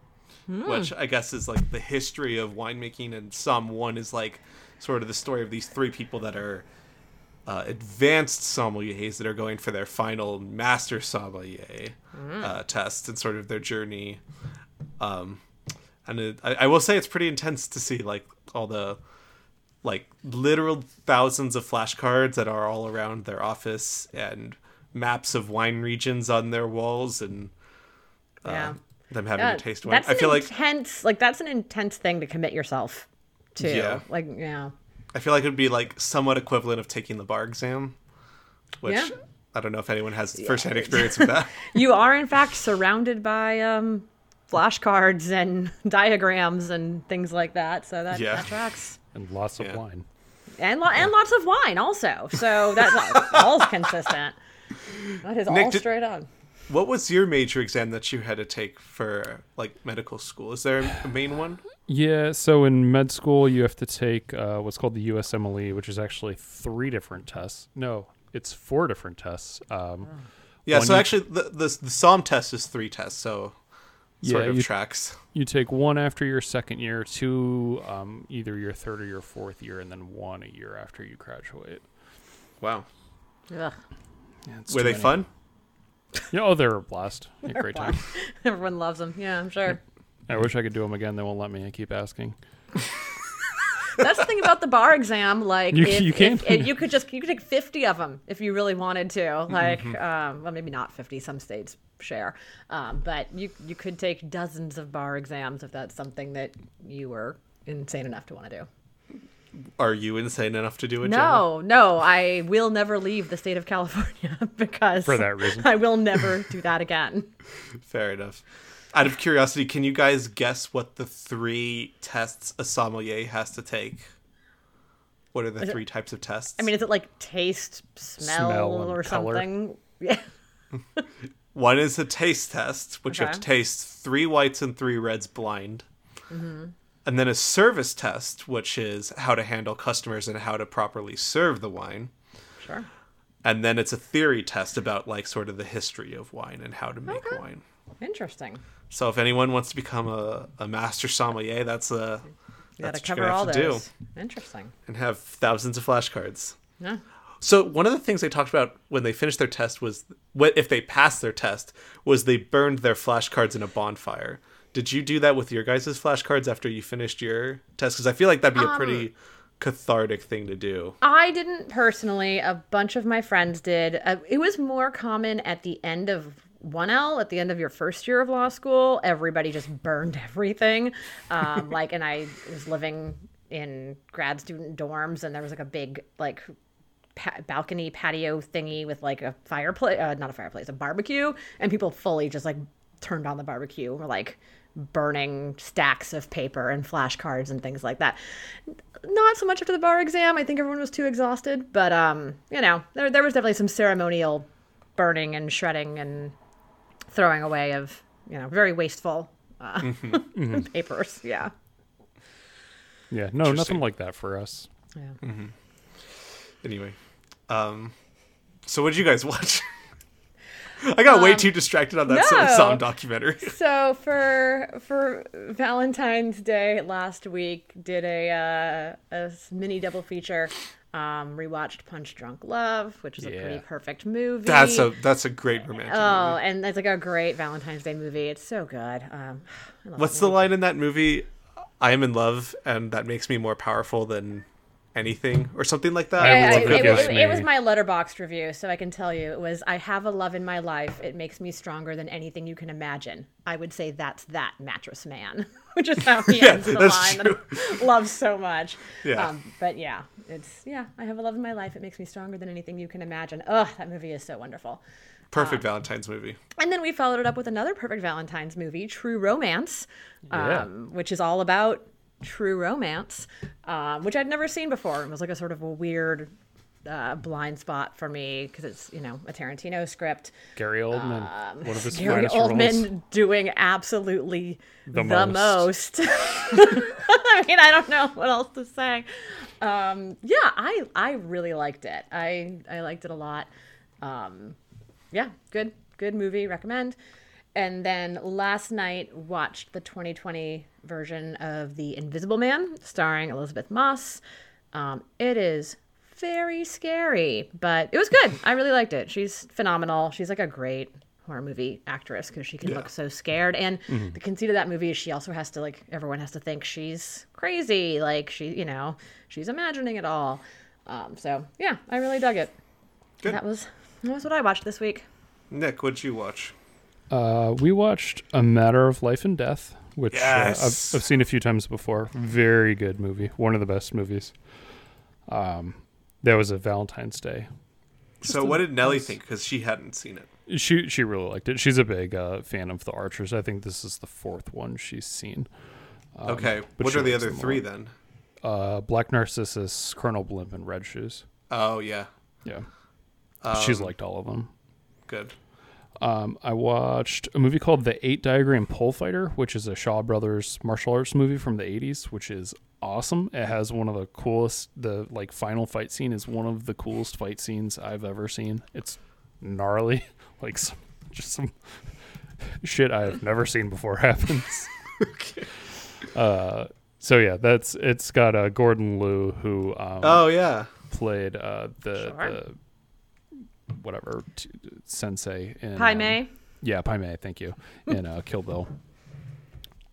which I guess is like the history of winemaking, and Somm one is like sort of the story of these three people that are uh, advanced sommeliers that are going for their final master sommelier uh, test and sort of their journey. Um, and it, I, I will say it's pretty intense to see like all the like literal thousands of flashcards that are all around their office and maps of wine regions on their walls and uh, Yeah. them having Yeah, to taste wine. that's I feel like intense like that's an intense thing to commit yourself to. Yeah. Like yeah. I feel like it would be like somewhat equivalent of taking the bar exam, which Yeah. I don't know if anyone has firsthand experience with that. (laughs) You are in fact surrounded by um flashcards and (laughs) diagrams and things like that, so that, Yeah. that tracks. And lots of Yeah. wine. And lo- and lots of wine also. So that's all consistent. That is Nick, all did- straight on. What was your major exam that you had to take for like medical school? Is there a main one? Yeah, so in med school, you have to take uh, what's called the USMLE, E, which is actually three different tests. No, it's four different tests. Um, Yeah, so you- actually the, the the Somm test is three tests, so sort Yeah, of you- tracks. you take one after your second year, two um, either your third or your fourth year, and then one a year after you graduate. Wow. Ugh. Yeah, Were they many. fun? (laughs) Yeah, oh, they're a blast. Yeah, great time. (laughs) Everyone loves them. Yeah, I'm sure. I wish I could do them again. They won't let me. I keep asking. (laughs) That's the thing about the bar exam. Like, You- if, you can. if- if you could just you could take fifty of them if you really wanted to. Like, Mm-hmm. um, well, maybe not fifty. Some states share, um, but you you could take dozens of bar exams if that's something that you were insane enough to want to do. Are you insane enough to do it? Jenna? No, no, I will never leave the state of California (laughs) because For that reason. I will never do that again. (laughs) Fair enough. Out of curiosity, can you guys guess what the three tests a sommelier has to take? What are the three types of tests? I mean, is it like taste, smell, Smell or color. something? (laughs) Yeah. One is a taste test, which you have to taste three whites and three reds blind. Mm-hmm. And then a service test, which is how to handle customers and how to properly serve the wine. Sure. And then it's a theory test about like sort of the history of wine and how to make wine. Interesting. So if anyone wants to become a, a master sommelier, that's a You that's you're cover all those. do Interesting. and have thousands of flashcards. Yeah. So one of the things they talked about when they finished their test was what if they passed their test was they burned their flashcards in a bonfire. Did you do that with your guys' flashcards after you finished your test? Because I feel like that'd be a pretty cathartic thing to do. I didn't personally. A bunch of my friends did. Uh, it was more common at the end of 1L, at the end of your first year of law school. Everybody just burned (laughs) everything. Um, like, and I was living in grad student dorms, and there was like a big, like, pa- balcony patio thingy with like a fireplace, uh, not a fireplace, a barbecue, and people fully just like turned on the barbecue, were like burning stacks of paper and flashcards and things like that. Not so much after the bar exam. I think everyone was too exhausted, but um, you know, there there was definitely some ceremonial burning and shredding and throwing away of you know very wasteful uh, (laughs) papers. Yeah. Yeah, no, nothing like that for us. Yeah. Anyway, um, so what did you guys (laughs) watch? I got way too distracted on that no. Somm documentary. (laughs) So for for Valentine's Day last week, did a uh, a mini double feature. Um, rewatched Punch Drunk Love, which is a Yeah. pretty perfect movie. That's a that's a great romantic. oh, movie. and it's like a great Valentine's Day movie. It's so good. Um, I love What's the line in that movie? I am in love, and that makes me more powerful than anything, or something like that. I Yeah, will it, it, it was, it was my Letterboxd review, so I can tell you it was I have a love in my life. It makes me stronger than anything you can imagine. I would say that's that mattress man, (laughs) which is how he (laughs) Yeah, ends the that's line that (laughs) I love so much. Yeah. Um, but yeah, it's yeah, I have a love in my life. It makes me stronger than anything you can imagine. Ugh, that movie is so wonderful. Perfect Valentine's movie. And then we followed it up with another perfect Valentine's movie, True Romance, Yeah. um, which is all about true romance, um, which I'd never seen before. It was like a sort of a weird uh, blind spot for me because it's you know a Tarantino script. Gary Oldman, one of his Um, Gary Oldman roles. doing absolutely the, The most. (laughs) I mean, I don't know what else to say. Um, yeah, I I really liked it. I I liked it a lot. Um, yeah, good good movie. Recommend. And then last night watched the 2020 version of The Invisible Man, starring Elisabeth Moss. Um, it is very scary, but it was good. I really liked it. She's phenomenal. She's like a great horror movie actress because she can look so scared. And the conceit of that movie is she also has to like everyone has to think she's crazy, like she, you know, she's imagining it all. Um, so yeah, I really dug it. Good. That was that was what I watched this week. Nick, what'd you watch? Uh, we watched A Matter of Life and Death, which uh, I've, I've seen a few times before. Very good movie. One of the best movies. Um, that was a Valentine's Day. So what did Nellie think? Because she hadn't seen it. She she really liked it. She's a big uh, fan of The Archers. I think this is the fourth one she's seen. okay, Um, but what are the other three then? Uh, Black Narcissus, Colonel Blimp, and Red Shoes. Oh yeah, Yeah, Um, she's liked all of them. good. Um, I watched a movie called The Eight Diagram Pole Fighter, which is a Shaw Brothers martial arts movie from the 80s, which is awesome. It has one of the coolest, the like final fight scene is one of the coolest fight scenes I've ever seen. It's gnarly, (laughs) like some, just some (laughs) shit I have never seen before (laughs) happens. okay. Uh, so yeah, that's it's got uh, Gordon Liu who um, Oh yeah, played uh, the, Sure. the whatever t- sensei in Pai um, Mei. yeah, Pai Mei, thank you. (laughs) In uh, Kill Bill.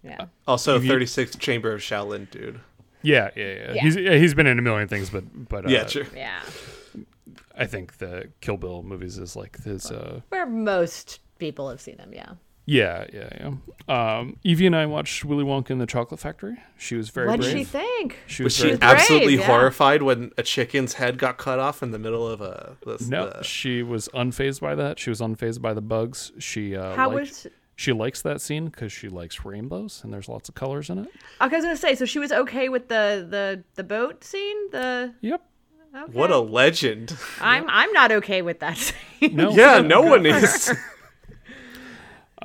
Yeah. also If you- 36th Chamber of Shaolin dude. Yeah, yeah, yeah. Yeah. He's yeah, he's been in a million things, but but uh, yeah, true. Yeah. I think the Kill Bill movies is like his. Uh, Where most people have seen them, yeah. Yeah, yeah, yeah. Um, Evie and I watched Willy Wonka in the Chocolate Factory. She was very What'd brave. she think? She Was was she very was brave, absolutely yeah. horrified when a chicken's head got cut off in the middle of a? The, no, the- she was unfazed by that. She was unfazed by the bugs. She uh, How liked, was she likes that scene because she likes rainbows and there's lots of colors in it. Okay, I was gonna say, so she was okay with the the the boat scene. The Yep. okay. what a legend! I'm I'm not okay with that (laughs) scene. No. yeah, no one (laughs) is.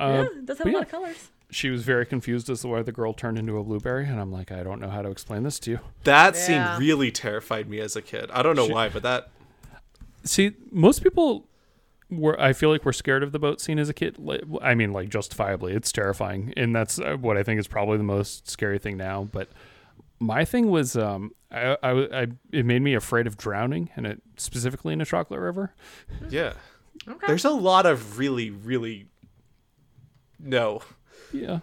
Uh, it does have but a lot yeah. of colors. she was very confused as to why the girl turned into a blueberry, and I'm like, I don't know how to explain this to you. That Yeah. scene really terrified me as a kid. I don't know why, but that See, most people were. I feel like we're scared of the boat scene as a kid. I mean, like justifiably, it's terrifying, and that's uh, what I think is probably the most scary thing now. But My thing was, um, I, I, I, it made me afraid of drowning, and it specifically in a chocolate river. Yeah. Okay. There's a lot of really, really no. Yeah,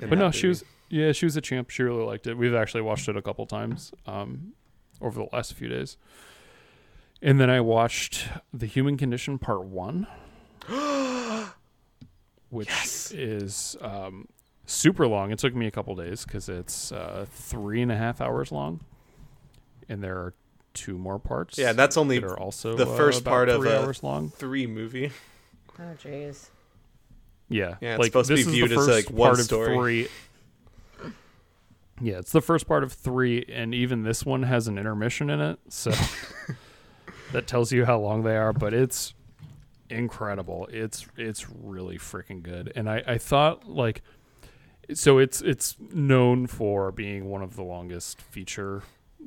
in but no, she was, yeah, she was a champ. She really liked it. We've actually watched it a couple times, um, over the last few days. And then I watched The Human Condition Part One, (gasps) which is um, super long. It took me a couple days because it's uh, three and a half hours long, and there are two more parts. Yeah, that's only that are also the uh, first about part of three a hours long. three movie. Oh, jeez. Yeah, Yeah, it's like supposed to this be is viewed the as, first like, one part of three. Yeah, it's the first part of three, and even this one has an intermission in it, so (laughs) that tells you how long they are. But it's incredible. It's it's really freaking good, and I I thought like so it's it's known for being one of the longest feature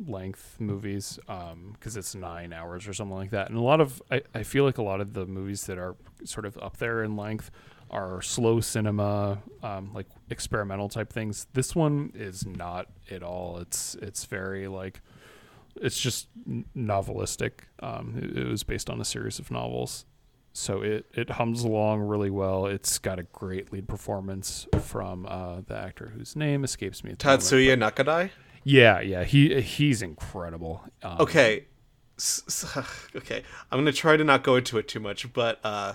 length movies um, because it's nine hours or something like that and a lot of I, I feel like a lot of the movies that are sort of up there in length are slow cinema um, like experimental type things this one is not at all it's it's very like it's just novelistic um, it, it was based on a series of novels so it it hums along really well it's got a great lead performance from uh, the actor whose name escapes me at the moment, Tatsuya Nakadai. yeah, yeah, he he's incredible. Um, Okay. (sighs) Okay. I'm going to try to not go into it too much, but uh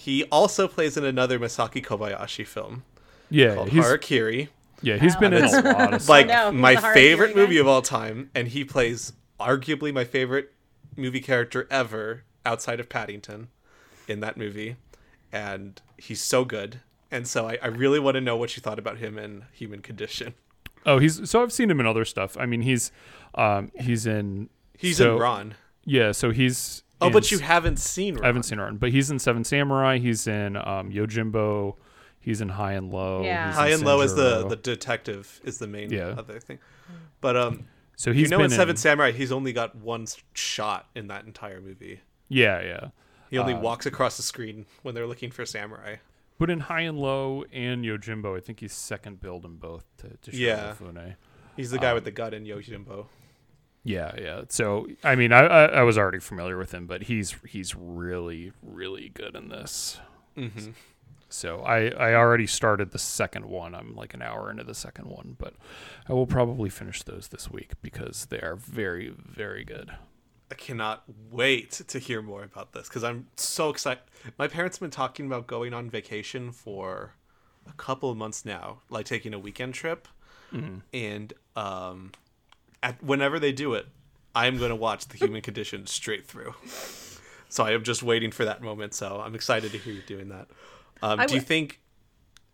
he also plays in another Masaki Kobayashi film yeah, called he's Harakiri. yeah, he's been in a lot of (laughs) Like no, my the Harakiri favorite guy? movie of all time and he plays arguably my favorite movie character ever outside of Paddington in that movie and he's so good. And so I, I really want to know what you thought about him in Human Condition. Oh, he's so I've seen him in other stuff. I mean, he's um he's in He's so- in Ran. Yeah, so he's Oh, in but you haven't seen Ran. I haven't seen Ran, but he's in Seven Samurai. He's in um Yojimbo. He's in High and Low. Yeah. he's High and low is the the detective is the main Yeah. other thing. But um so he's you know been in Seven in, Samurai he's only got one shot in that entire movie. Yeah, yeah. He only Uh, walks across the screen when they're looking for samurai. But in High and Low and Yojimbo, I think he's second billed in both to, to Shiro Yeah. Mifune. He's the guy Um, with the gut in Yojimbo. Yeah, yeah. So I mean, I, I I was already familiar with him, but he's he's really really good in this. Mm-hmm. So I I already started the second one. I'm like an hour into the second one, but I will probably finish those this week because they are very very good. I cannot wait to hear more about this because I'm so excited. My parents have been talking about going on vacation for a couple of months now, like taking a weekend trip, and um, at whenever they do it, I am going to watch The Human Condition straight through. So I am just waiting for that moment. So I'm excited to hear you doing that. Um, I do you think?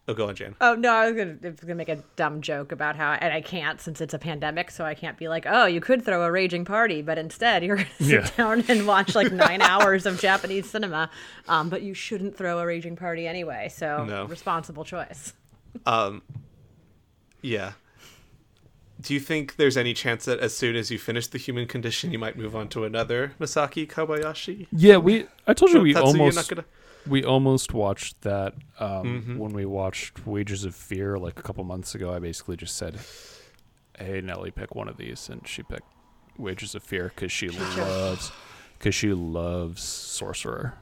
Oh, go on, Jan. Oh no, I was gonna, I was gonna make a dumb joke about how, and I can't since it's a pandemic, so I can't be like, oh, you could throw a raging party, but instead you're gonna sit Yeah. down and watch like (laughs) nine hours of Japanese cinema. Um, but you shouldn't throw a raging party anyway, so No. responsible choice. Um, yeah. Do you think there's any chance that as soon as you finish the human condition, you might move on to another Masaki Kobayashi? Yeah, we I told you we Tatsuya almost Nakada- we almost watched that um, Mm-hmm. when we watched Wages of Fear like a couple months ago. I basically just said, "Hey Nelly, pick one of these," and she picked Wages of Fear because she loves because she loves Sorcerer.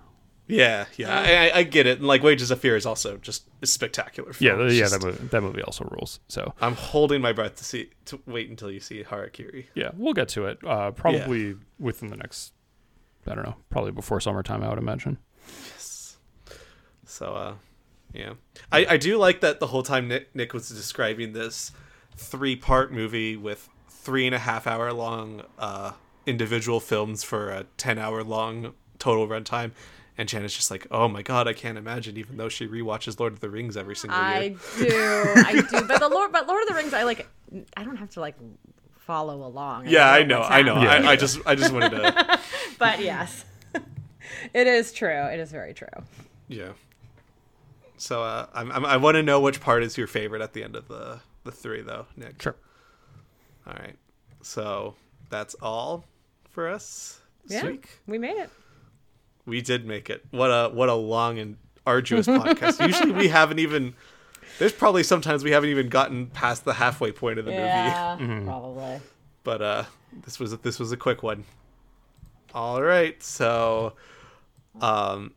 Yeah, yeah, I, I- get it. And like Wages of Fear is also just a spectacular. Film. Yeah, It's yeah, just- that movie, that movie also rules. So I'm holding my breath to see to wait until you see Harakiri. yeah, we'll get to it. Uh, probably within the next, I don't know, probably before summertime. I would imagine. Yes. So, uh, yeah, I, I do like that the whole time Nick, Nick was describing this three part movie with three and a half hour long uh, individual films for a 10 hour long total runtime. And Janet's just like, oh my god, I can't imagine, even though she rewatches Lord of the Rings every single year. I do, I (laughs) do, but the Lord, but Lord of the Rings, I like, I don't have to like follow along. Yeah, I know, I know. happening. I, I just, I just wanted to, (laughs) but yes, (laughs) it is true. It is very true. yeah. So, uh, I'm, I'm, I want to know which part is your favorite at the end of the the three, though, Nick. Sure. All right. So that's all for us this Yeah, week. we made it. We did make it. What a what a long and arduous podcast. Usually we (laughs) haven't even There's probably sometimes we haven't even gotten past the halfway point of the movie. Yeah, (laughs) probably. But uh this was this was a quick one. All right. So um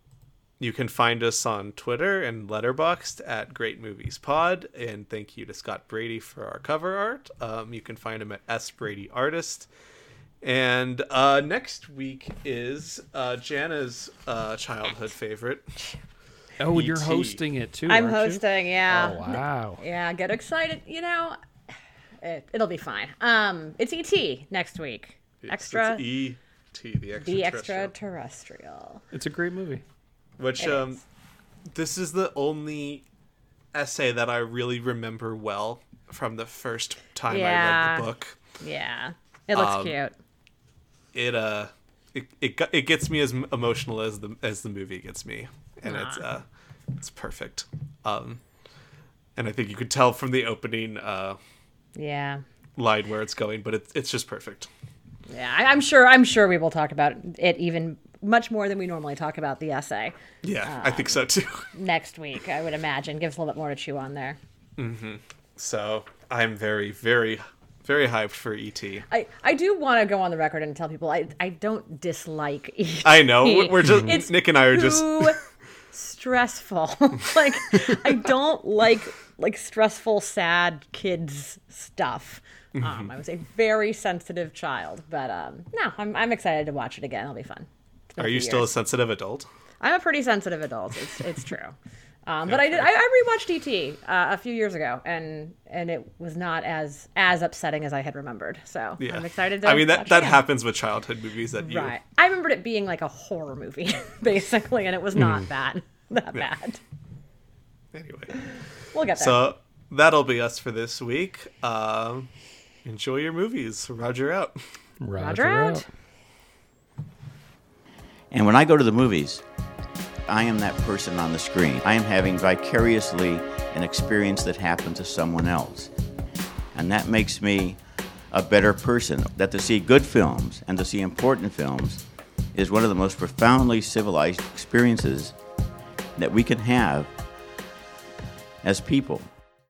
you can find us on Twitter and Letterboxd at Great Movies Pod, and thank you to Scott Brady for our cover art. Um, you can find him at S Brady Artist. And uh, next week is uh, Jana's uh, childhood favorite. (laughs) Oh, you're E.T.. hosting it too. I'm aren't you? hosting. Yeah. Oh wow. Yeah, get excited. You know, it, it'll be fine. Um, it's ET next week. Extra, It's E T, the extra. the extraterrestrial. It's a great movie. Which It um, is. this is the only essay that I really remember well from the first time I read the book. Yeah, it looks Um, cute. It uh, it it, it gets me as emotional as the as the movie gets me, and it's uh, it's perfect. Um, and I think you could tell from the opening uh Yeah. line where it's going, but it's it's just perfect. Yeah, I, I'm sure. I'm sure we will talk about it even much more than we normally talk about the essay Yeah, I think so too. next week. I would imagine gives a little bit more to chew on there. So I'm very very very hyped for ET. I, I do want to go on the record and tell people I, I don't dislike ET. I know we're- just It's Nick and I are just stressful. (laughs) like I don't like like stressful, sad kids stuff. Mm-hmm. Um, I was a very sensitive child, but um, no, I'm I'm excited to watch it again. It'll be fun. Are you few still a sensitive adult? I'm a pretty sensitive adult. It's it's true. Um, but I did. I, I rewatched ET uh, a few years ago, and and it was not as as upsetting as I had remembered. So Yeah. I'm excited to. I mean that watch that again. happens with childhood movies that you Right. I remembered it being like a horror movie, (laughs) basically, and it was not that that bad. anyway. We'll get there. So that'll be us for this week. Um, enjoy your movies. Roger out. Roger out. And when I go to the movies, I am that person on the screen. I am having vicariously an experience that happened to someone else. And that makes me a better person. That to see good films and to see important films is one of the most profoundly civilized experiences that we can have as people.